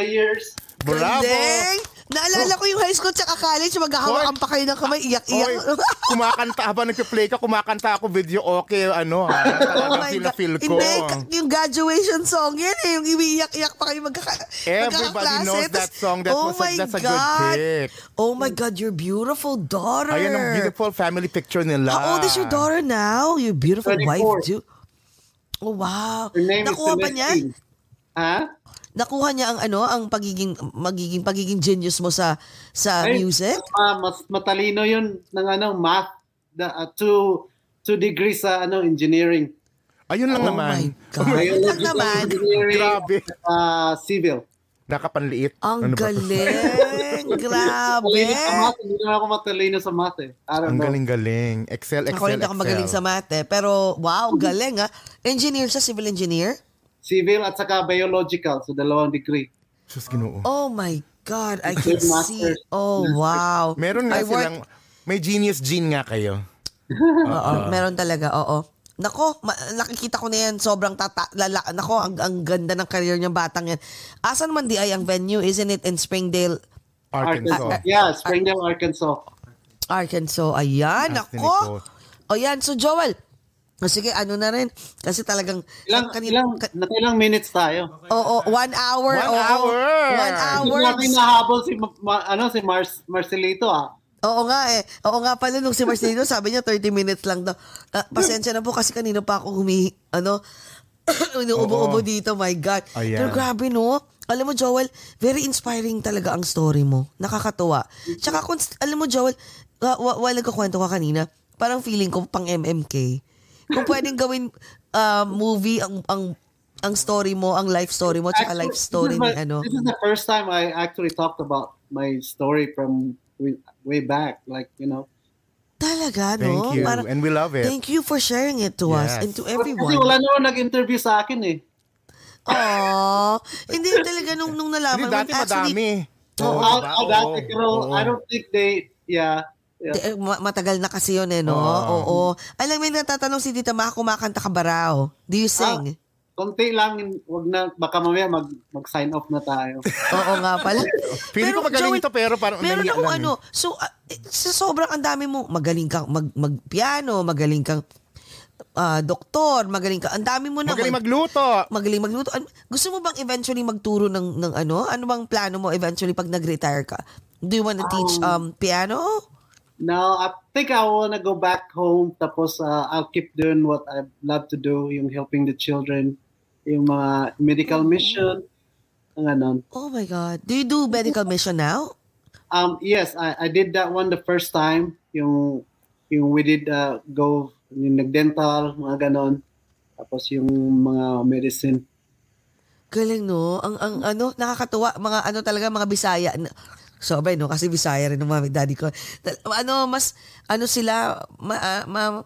The years. Bravo! Galing! Naalala ko yung high school tsaka college, maghahawakan pa kayo ng kamay, iyak-iyak. kumakanta habang nagpe-play ka, kumakanta ako video okay, ano ha. Oh Talagang my feel na God. feel ko. Hindi, yung graduation song yan eh. Yung iiyak-iyak pa kayo magkaka Everybody knows that song. That oh was a- my that's a good God. pick. Oh my God, your beautiful daughter. Ayan ang beautiful family picture nila. How old is your daughter now? Your beautiful 24. wife too. Oh wow. Her name Nakuha is ba niya? Celestine. Ha? Nakuha niya ang ano, ang pagiging magiging pagiging genius mo sa sa Ay, music? ah, mas matalino yun ng ano, math. The, uh, two, two degrees sa ano, engineering. Ayun lang Oh naman. my God. Ayun lang naman. Grabe. ah, civil. Nakapanliit. Ang Ano galing. Grabe. Sa math. Hindi na ako matalino sa math eh. I don't Ang galing-galing. Excel, Excel, Ako hindi ako Excel. magaling sa math eh. Pero wow, galing ah. Engineer siya, civil engineer? Civil at saka biological. So, dalawang degree. Sus, ginoo. Oh my God, I can see. Oh wow. Meron nga I work- silang, may genius gene nga kayo. Oo, meron talaga, oo. Nako, ma- nakikita ko na yan, sobrang tata, lala, nako, ang, ang ganda ng career niyang batang yan. Asan man di ay ang venue, isn't it in Springdale, Arkansas. Yeah, Springdale, Arkansas. Arkansas? Ayan, Austin nako. O yan, so Joel, sige, ano na rin, kasi talagang, Ilang, kanina- ilang, ka- ilang minutes tayo? Oo, one hour. One oo. hour. One hour. Hindi natin nahabol si, Ma- ano, si Mars, Marcelito ah. Oo nga eh. Oo nga pala nung si Marcelino sabi niya 30 minutes lang daw. Ah, pasensya na po kasi kanina pa ako humi ano inuubo-ubo dito, my God. Ayan. Pero grabe no. Alam mo Joel, very inspiring talaga ang story mo. Nakakatuwa. Tsaka alam mo Joel, uh, while nagkakwento ka kanina, parang feeling ko pang MMK. Kung pwedeng gawin uh, movie ang ang ang story mo, ang life story mo, tsaka life story this ni ano. This is the first time I actually talked about my story from way, back. Like, you know. Talaga, no? Thank you. Parang- And we love it. Thank you for sharing it to us Yes. and to Kasi everyone. wala naman nag-interview sa akin eh. Aww. Hindi talaga nung, nung nalaman Hindi, dati actually, madami. Oo. Oo, Out, diba? dati, pero oo. I don't think they, yeah. Yeah. eh, matagal na kasi yun eh, no? Oo. Oo. Alam mo, may natatanong si Tita Ma, kumakanta ka ba raw? Do you sing? Konti lang, wag na, baka mamaya mag, mag-sign off na tayo. Oo nga pala. Feeling ko magaling Joel, to, pero parang Meron akong lang eh. ano, so, ah, eh, sa sobrang ang dami mo, magaling kang mag, mag-piano, magaling kang ah, doktor, magaling ka, ang dami mo na. Magaling magluto. magaling magluto. Ano- Gusto mo bang eventually magturo ng, ng ano? Ano bang plano mo eventually pag nag-retire ka? Do you wanna teach um piano? Now, I think I want to go back home tapos uh, I'll keep doing what I love to do, yung helping the children, yung mga medical mission, ang ganon. Oh my God. Do you do medical mission now? Um, yes, I, I did that one the first time, yung, yung we did uh, go, yung nag-dental, mga ganon. Tapos yung mga medicine. Galing no. Ang ang ano, nakakatuwa mga ano talaga mga Bisaya. Na- Sobra no kasi Bisaya rin ng mami daddy ko. Ano mas ano sila ma, ah, ma-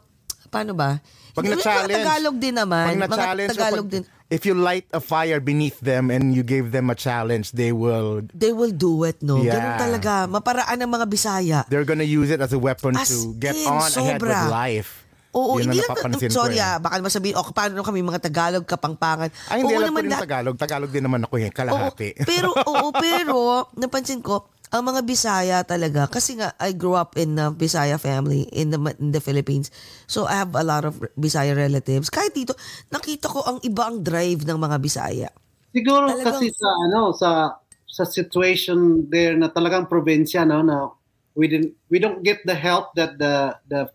paano ba? Pag Hindi, na-challenge. Mga Tagalog din naman. Pag na-challenge, Tagalog pag- din. if you light a fire beneath them and you gave them a challenge, they will, They will do it, no? Yeah. Ganun talaga. Maparaan ng mga Bisaya. they're gonna use it as a weapon As to get in, on ahead with sobra. life. Oo, Yun hindi lang, ko sorry eh. ah, baka naman sabihin, oh, paano kami mga Tagalog, kapangpangan. Ay, hindi Oo alam ko naman rin lahat- Tagalog. Tagalog din naman ako eh, Oo, kalahati. pero, oo, pero, napansin ko, ang mga Bisaya talaga, kasi nga, I grew up in a Bisaya family in the, in the Philippines. So, I have a lot of Bisaya relatives. Kahit dito, nakita ko ang iba ang drive ng mga Bisaya. Siguro Talagang- kasi sa ano sa sa situation there na talagang probinsya no na we didn't we don't get the help that the the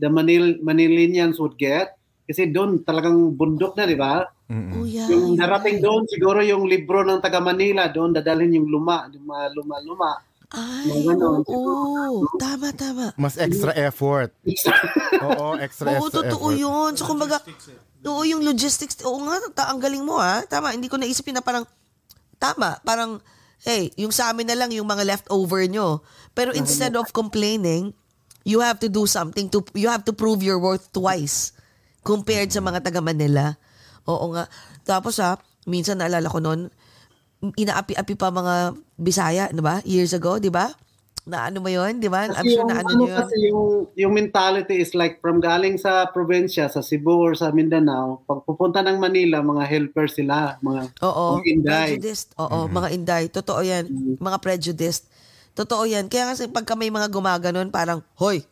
the Manil Manilinians would get kasi doon talagang bundok na di ba? Oh, yeah. Yung right. doon siguro yung libro ng taga Manila doon dadalhin yung luma, yung mga luma-luma. Ay, Mga ganon, oo. Tama, tama. Mas extra effort. Oo, extra, Oo, extra totoo effort. yun. So, kumbaga, oo, yung logistics, oo nga, ta- ang galing mo ha. Tama, hindi ko naisipin na parang, tama, parang, hey, yung sa amin na lang yung mga leftover nyo. Pero instead of complaining, you have to do something to you have to prove your worth twice compared sa mga taga Manila. Oo nga. Tapos ha, minsan naalala ko noon, inaapi-api pa mga Bisaya, 'di ba? Years ago, 'di ba? Na ano mo 'yon, 'di ba? I'm Kasi sure yung, na ano ano yun. kasi yung, yung mentality is like from galing sa probinsya, sa Cebu or sa Mindanao, pag pupunta ng Manila, mga helper sila, mga Oo, mga inday. prejudiced. Oo, mga inday. Totoo yan. Mga prejudiced. Totoo yan. Kaya kasi pagka may mga gumaganon, parang, hoy,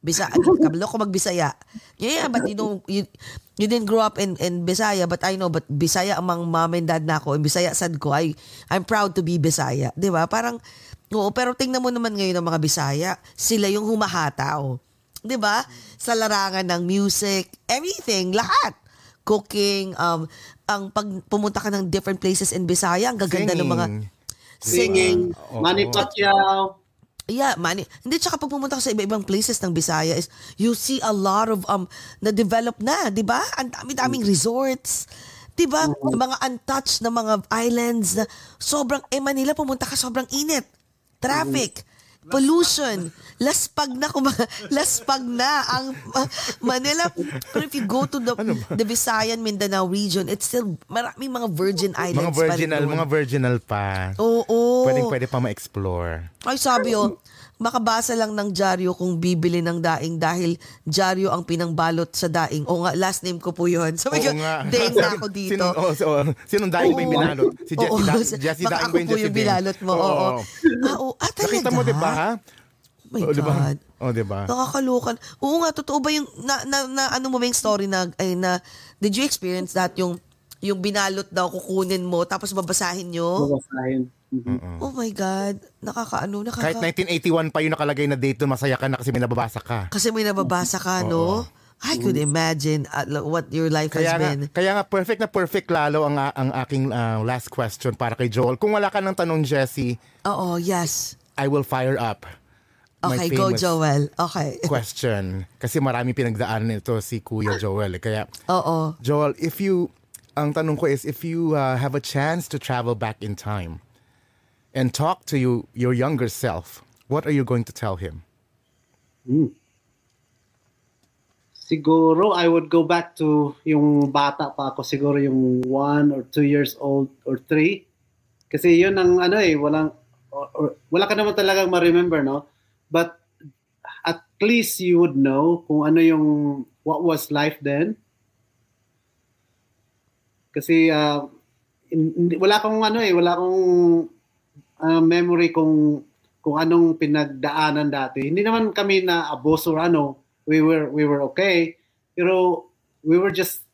Bisa, kabalo ko magbisaya. Yeah, but you know, you, you didn't grow up in, in Bisaya, but I know, but Bisaya among mom and dad na ako, and Bisaya sad ko, I, I'm proud to be Bisaya. Di ba? Parang, oo, pero tingnan mo naman ngayon ng mga Bisaya, sila yung humahataw. Di ba? Sa larangan ng music, everything, lahat. Cooking, um, ang pag pumunta ka ng different places in Bisaya, ang gaganda ng mga Singing. Singing, Oo. Manny Pacquiao, Yeah, mani. Hindi tsaka pag pumunta ka sa iba-ibang places ng Bisaya is you see a lot of um na develop na, 'di ba? Ang dami-daming resorts. 'Di ba? Mga untouched na mga islands na sobrang eh Manila pumunta ka sobrang init. Traffic. Pollution. Laspag na kumbaga, laspag na ang uh, Manila. Pero if you go to the the Visayan Mindanao region, it's still maraming mga virgin Mga islands pa rin virginal, doon. mga virginal pa. Oo. Pwedeng pwede pa ma-explore. Ay, sabi oh, makabasa lang ng dyaryo kung bibili ng daing dahil dyaryo ang pinangbalot sa daing. O nga, last name ko po yun. Ko, Oo nga. daing na ako dito. Sino, oh, so, oh, sinong daing ba yung binalot? Si Jessie, da- Jessie baka daing ba yung po Jessie yung binalot mo. Oo. Oo. Ah, oo. Ah, talaga? Nakita mo, di ba? ha? Oh my Oh, di ba? God. Oh, di ba? Nakakalukan. Oo nga, totoo ba yung, na, na, na ano mo ba yung story na, ay, na, did you experience that yung, yung binalot daw kukunin mo tapos babasahin nyo? babasahin. Mhm. Oh my God. Nakakaano, nakaka... Kahit 1981 pa yung nakalagay na date doon, masaya ka na kasi may nababasa ka. Kasi may nababasa ka, no? I could imagine uh, what your life Kaya has nga, been. kaya nga perfect na perfect lalo ang ang aking uh, last question para kay Joel. Kung wala ka ng tanong, Jessie, Oo, yes. I will fire up my Okay, go Joel. Okay. question. Kasi marami pinagdaanan nito si Kuya Joel. eh. Kaya, Oo. Joel, if you, ang tanong ko is, if you uh, have a chance to travel back in time and talk to you, your younger self, what are you going to tell him? Siguro I would go back to yung bata pa ako, siguro yung one or two years old or three. Kasi yun ang ano eh, walang, or, or- wala ka naman talagang ma-remember, no? But at least you would know kung ano yung, what was life then. Kasi uh, in- wala akong ano eh, wala akong uh, memory kung kung anong pinagdaanan dati. Hindi naman kami na abuso or ano, we were we were okay. Pero we were just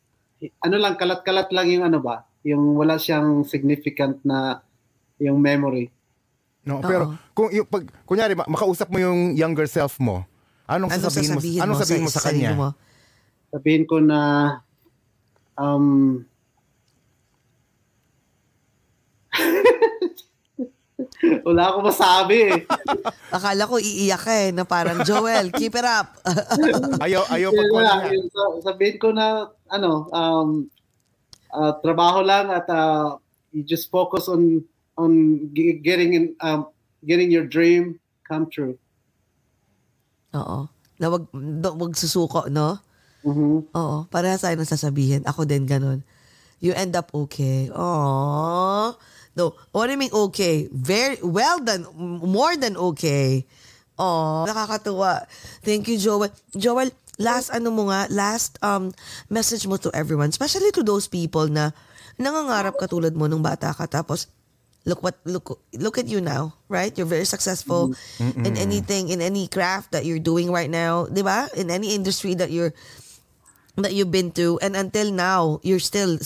ano lang kalat-kalat lang yung ano ba, yung wala siyang significant na yung memory. No, pero kung yung pag kunyari ma- makausap mo yung younger self mo, anong Ano sasabihin, sasabihin mo? Anong sabihin mo sa, sarili kanya? mo? Sabihin ko na um Wala akong masabi eh. Akala ko iiyak ka eh, na parang, Joel, keep it up. Ayaw ayaw Yun pag lang, sabihin ko na ano um uh, trabaho lang at uh, you just focus on on ge- getting in um, getting your dream come true. Oo. Na wag, wag susuko, no? Mhm. Oo. Parehas tayo nang sasabihin. Ako din ganun. You end up okay. Aww. No, what you mean okay? Very, well done. More than okay. Aww. Nakakatuwa. Thank you, Joel. Joel, last ano mo nga, last um message mo to everyone, especially to those people na nangangarap katulad mo nung bata ka tapos look what look look at you now, right? You're very successful in anything in any craft that you're doing right now, 'di ba? In any industry that you're that you've been to and until now you're still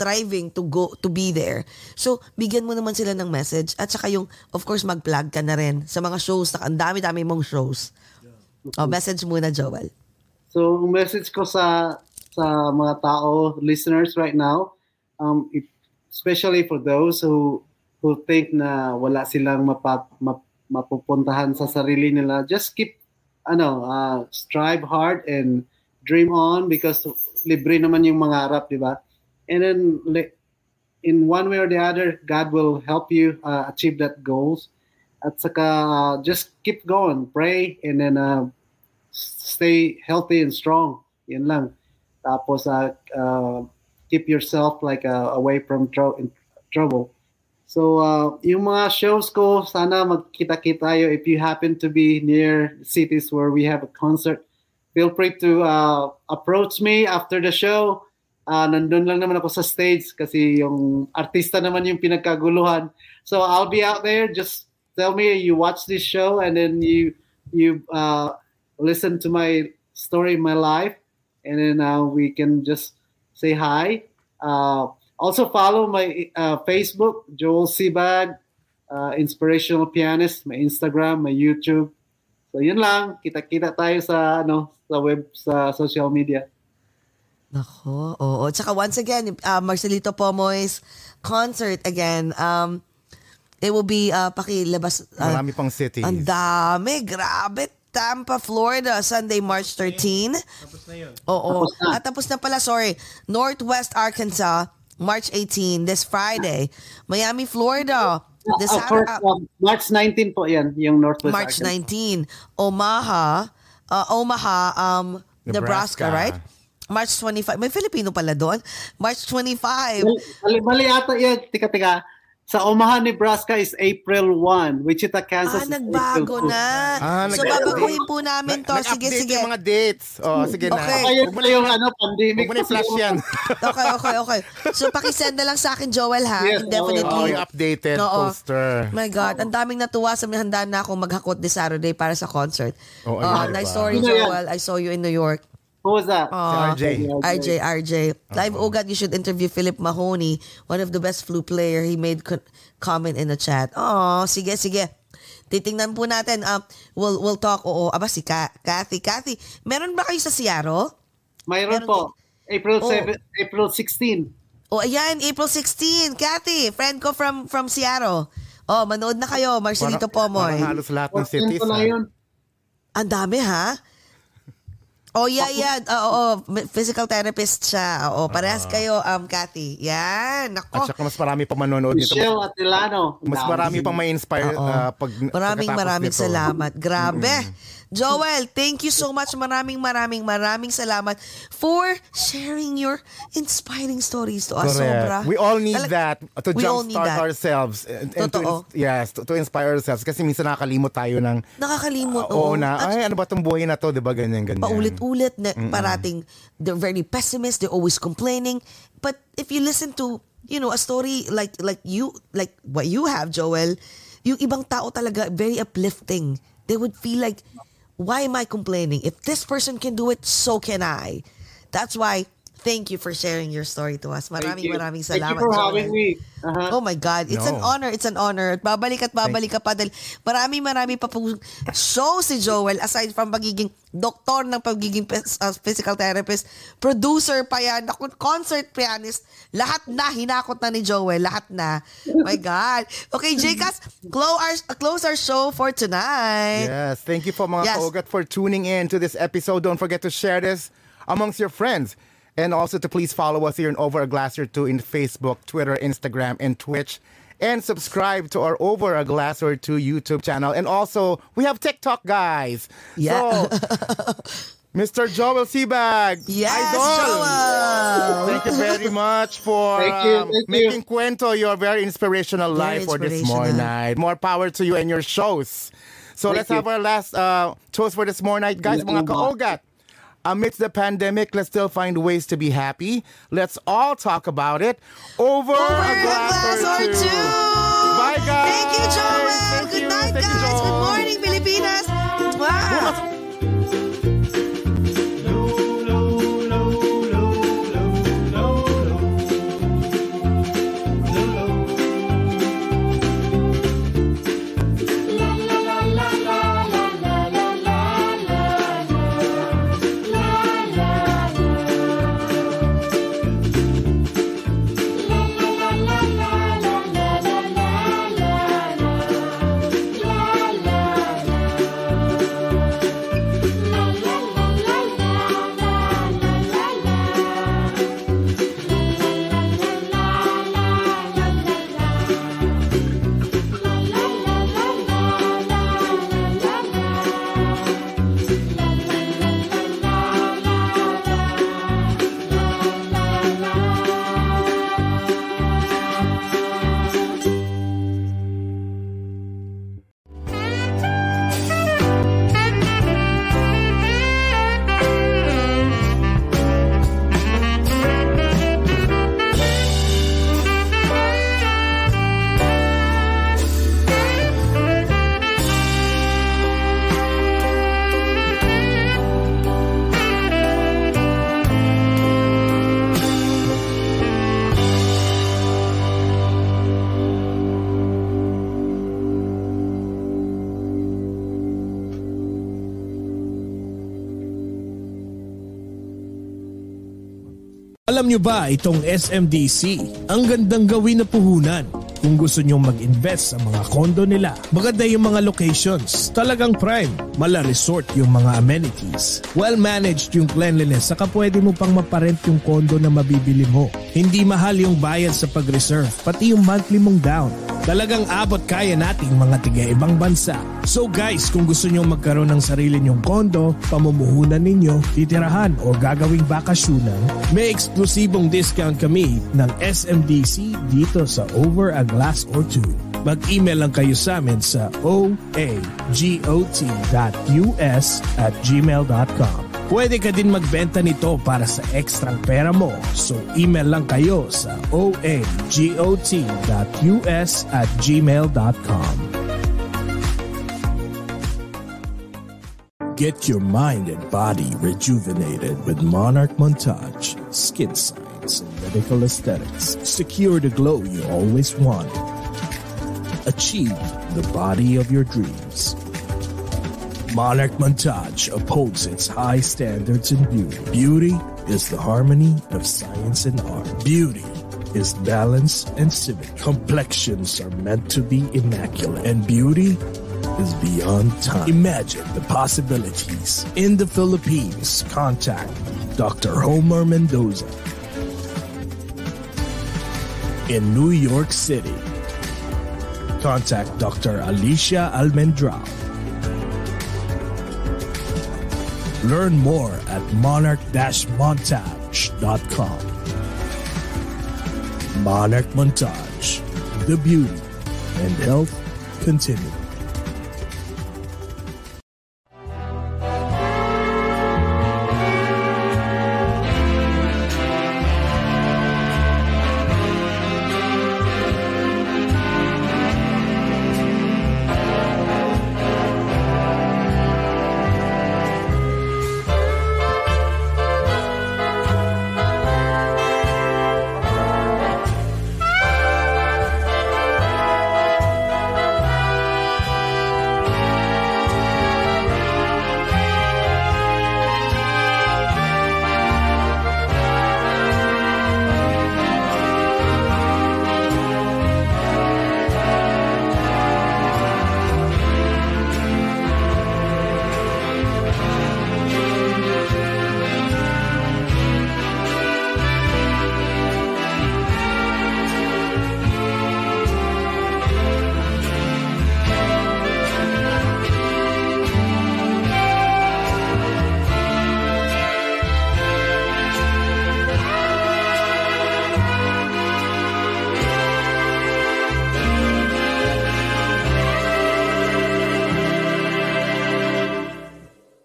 striving to go to be there. So, bigyan mo naman sila ng message at saka yung of course mag-plug ka na rin sa mga shows na ang dami-dami mong shows. Oh, message muna Joel. So, message ko sa sa mga tao, listeners right now, um, if, especially for those who who think na wala silang mapa, map, mapupuntahan sa sarili nila, just keep ano, uh, strive hard and dream on because libre naman yung mangarap, di ba? And then in one way or the other, God will help you uh, achieve that goals. At saka uh, just keep going, pray, and then uh, stay healthy and strong. Yun lang. Tapos uh, uh, keep yourself like uh, away from tro- trouble. So uh, yung mga shows ko, sana magkita-kita tayo if you happen to be near cities where we have a concert. Feel free to uh, approach me after the show. Uh, nandun lang naman ako sa stage kasi yung artista naman yung pinagkaguluhan. So I'll be out there. Just tell me you watch this show and then you you uh, listen to my story, my life, and then uh, we can just say hi. Uh, also follow my uh, Facebook, Joel Sibag, uh, inspirational pianist, my Instagram, my YouTube. So yun lang, kita-kita tayo sa ano sa web sa social media. Nako, oo. Tsaka once again, uh, Marcelito Pomoy's concert again, um, it will be uh, pakilabas. Uh, Marami pang cities. Ang dami, grabe. Tampa, Florida, Sunday, March 13. Tapos na yun. Oo. Tapos na. At tapos na pala, sorry. Northwest Arkansas, March 18, this Friday. Miami, Florida, this Uh, for, Sat- uh, March 19 po yan, yung Northwest March Arkansas. 19. Omaha, uh, Omaha, um, Nebraska. Nebraska. right? March 25. May Filipino pala doon. March 25. Mali, mali ata yan. Tika, tika. Sa Omaha, Nebraska is April 1. Wichita, Kansas Ah, is nagbago April 2. na. Ah, so, nag- babaguhin po namin to. Sige, sige. yung mga dates. Oh, sige na. Okay. Huwag mo na yung ano, pandemic. Huwag mo na i-flash yan. Okay, okay, okay. So, pakisend na lang sa akin, Joel, ha? Yes, Definitely. Oh, yung updated Oo. poster. My God, ang daming natuwa sa may handa na akong maghakot this Saturday para sa concert. Ah, ayun, nice diba? story? Joel. I saw you in New York. Who was that? Ah, RJ. RJ, RJ. Live Ugat, you should interview Philip Mahoney, one of the best flute player. He made co- comment in the chat. Oh, sige, sige. Titingnan po natin. Um, we'll, we'll talk. Oo, aba si Ka- Kathy. Kathy, meron ba kayo sa Seattle? Mayroon Meron po. April Oh. 7, April 16. O ayan, April 16. Kathy, friend ko from from Seattle. Oh, manood na kayo, Marcelito Pomoy. Parang halos lahat ng cities. ah. Ang dami ha? Oh, yeah, yeah. Oo, oo. Physical therapist siya. Oo, parehas kayo, um, Kathy. Yan. At Nako. saka mas marami pa manonood nito. Michelle Atilano. Mas marami pang may inspire uh, pag Maraming maraming nito. salamat. Grabe. Joel, thank you so much. Maraming maraming maraming salamat for sharing your inspiring stories to us. Correct. Sobra. We all need Talag- that to jumpstart ourselves. And, and to, Totoo. ins- yes, to, to inspire ourselves. Kasi minsan nakakalimot tayo ng, Nakakalimot. oo oo. na, At ay ano ba itong buhay na to, di ba ganyan, ganyan. paulit-ulit na parating they're very pessimist they're always complaining but if you listen to you know a story like like you like what you have Joel yung ibang tao talaga very uplifting they would feel like why am I complaining? If this person can do it so can I. That's why thank you for sharing your story to us Thank maraming maraming Thank salamat you for Joel. having me. Uh-huh. Oh my God, it's an No. honor, it's an honor. At babalik at babalik ka pa dahil marami marami pa po show si Joel aside from pagiging doktor ng pagiging uh, physical therapist, producer pa yan, concert pianist, lahat na hinakot na ni Joel, lahat na. My God. Okay, Jcas, close our, close our show for tonight. Yes, thank you for mga Yes. kaugat for tuning in to this episode. Don't forget to share this amongst your friends. And also to please follow us here in Over a Glass or Two in Facebook, Twitter, Instagram, and Twitch. And subscribe to our Over a Glass or Two YouTube channel. And also, we have TikTok, guys. Yeah. So, Mr. Joel Sebag. Yes, Idol. Joel. Thank you very much for Thank you, um, thank you. making Cuento your very inspirational life for this morning night. More power to you and your shows. So Thank let's you. have our last uh, toast for this morning night. Guys, mga kaogat, amidst the pandemic, let's still find ways to be happy. Let's all talk about it over, Over a a glass, glass or, or two. two. Bye, guys. Thank you, Joel. Good night, guys. Good morning, Pilipinas. Wow. Alam nyo ba itong SMDC? Ang gandang gawin na puhunan. Kung gusto nyo mag-invest sa mga kondo nila, maganda yung mga locations. Talagang prime. Mala resort yung mga amenities. Well-managed yung cleanliness saka pwede mo pang maparent yung kondo na mabibili mo. Hindi mahal yung bayad sa pag-reserve, pati yung monthly mong down. Talagang abot kaya nating mga tiga ibang bansa. So guys, kung gusto nyo magkaroon ng sarili nyong kondo, pamumuhunan ninyo, titirahan o gagawing bakasyunan, may eksklusibong discount kami ng SMDC dito sa Over a Glass or Two. Mag-email lang kayo sa amin sa oagot.us at gmail.com. Pwede ka din magbenta nito para sa ekstrang pera mo. So email lang kayo sa oagot.us at gmail.com. Get your mind and body rejuvenated with Monarch Montage, Skin Science, and Medical Aesthetics. Secure the glow you always wanted. Achieve the body of your dreams. Monarch Montage upholds its high standards in beauty. Beauty is the harmony of science and art. Beauty is balance and civic. Complexions are meant to be immaculate, and beauty is beyond time. Imagine the possibilities. In the Philippines, contact Dr. Homer Mendoza. In New York City, contact Dr. Alicia Almendrao. Learn more at monarch-montage.com. Monarch Montage, the beauty and health continue.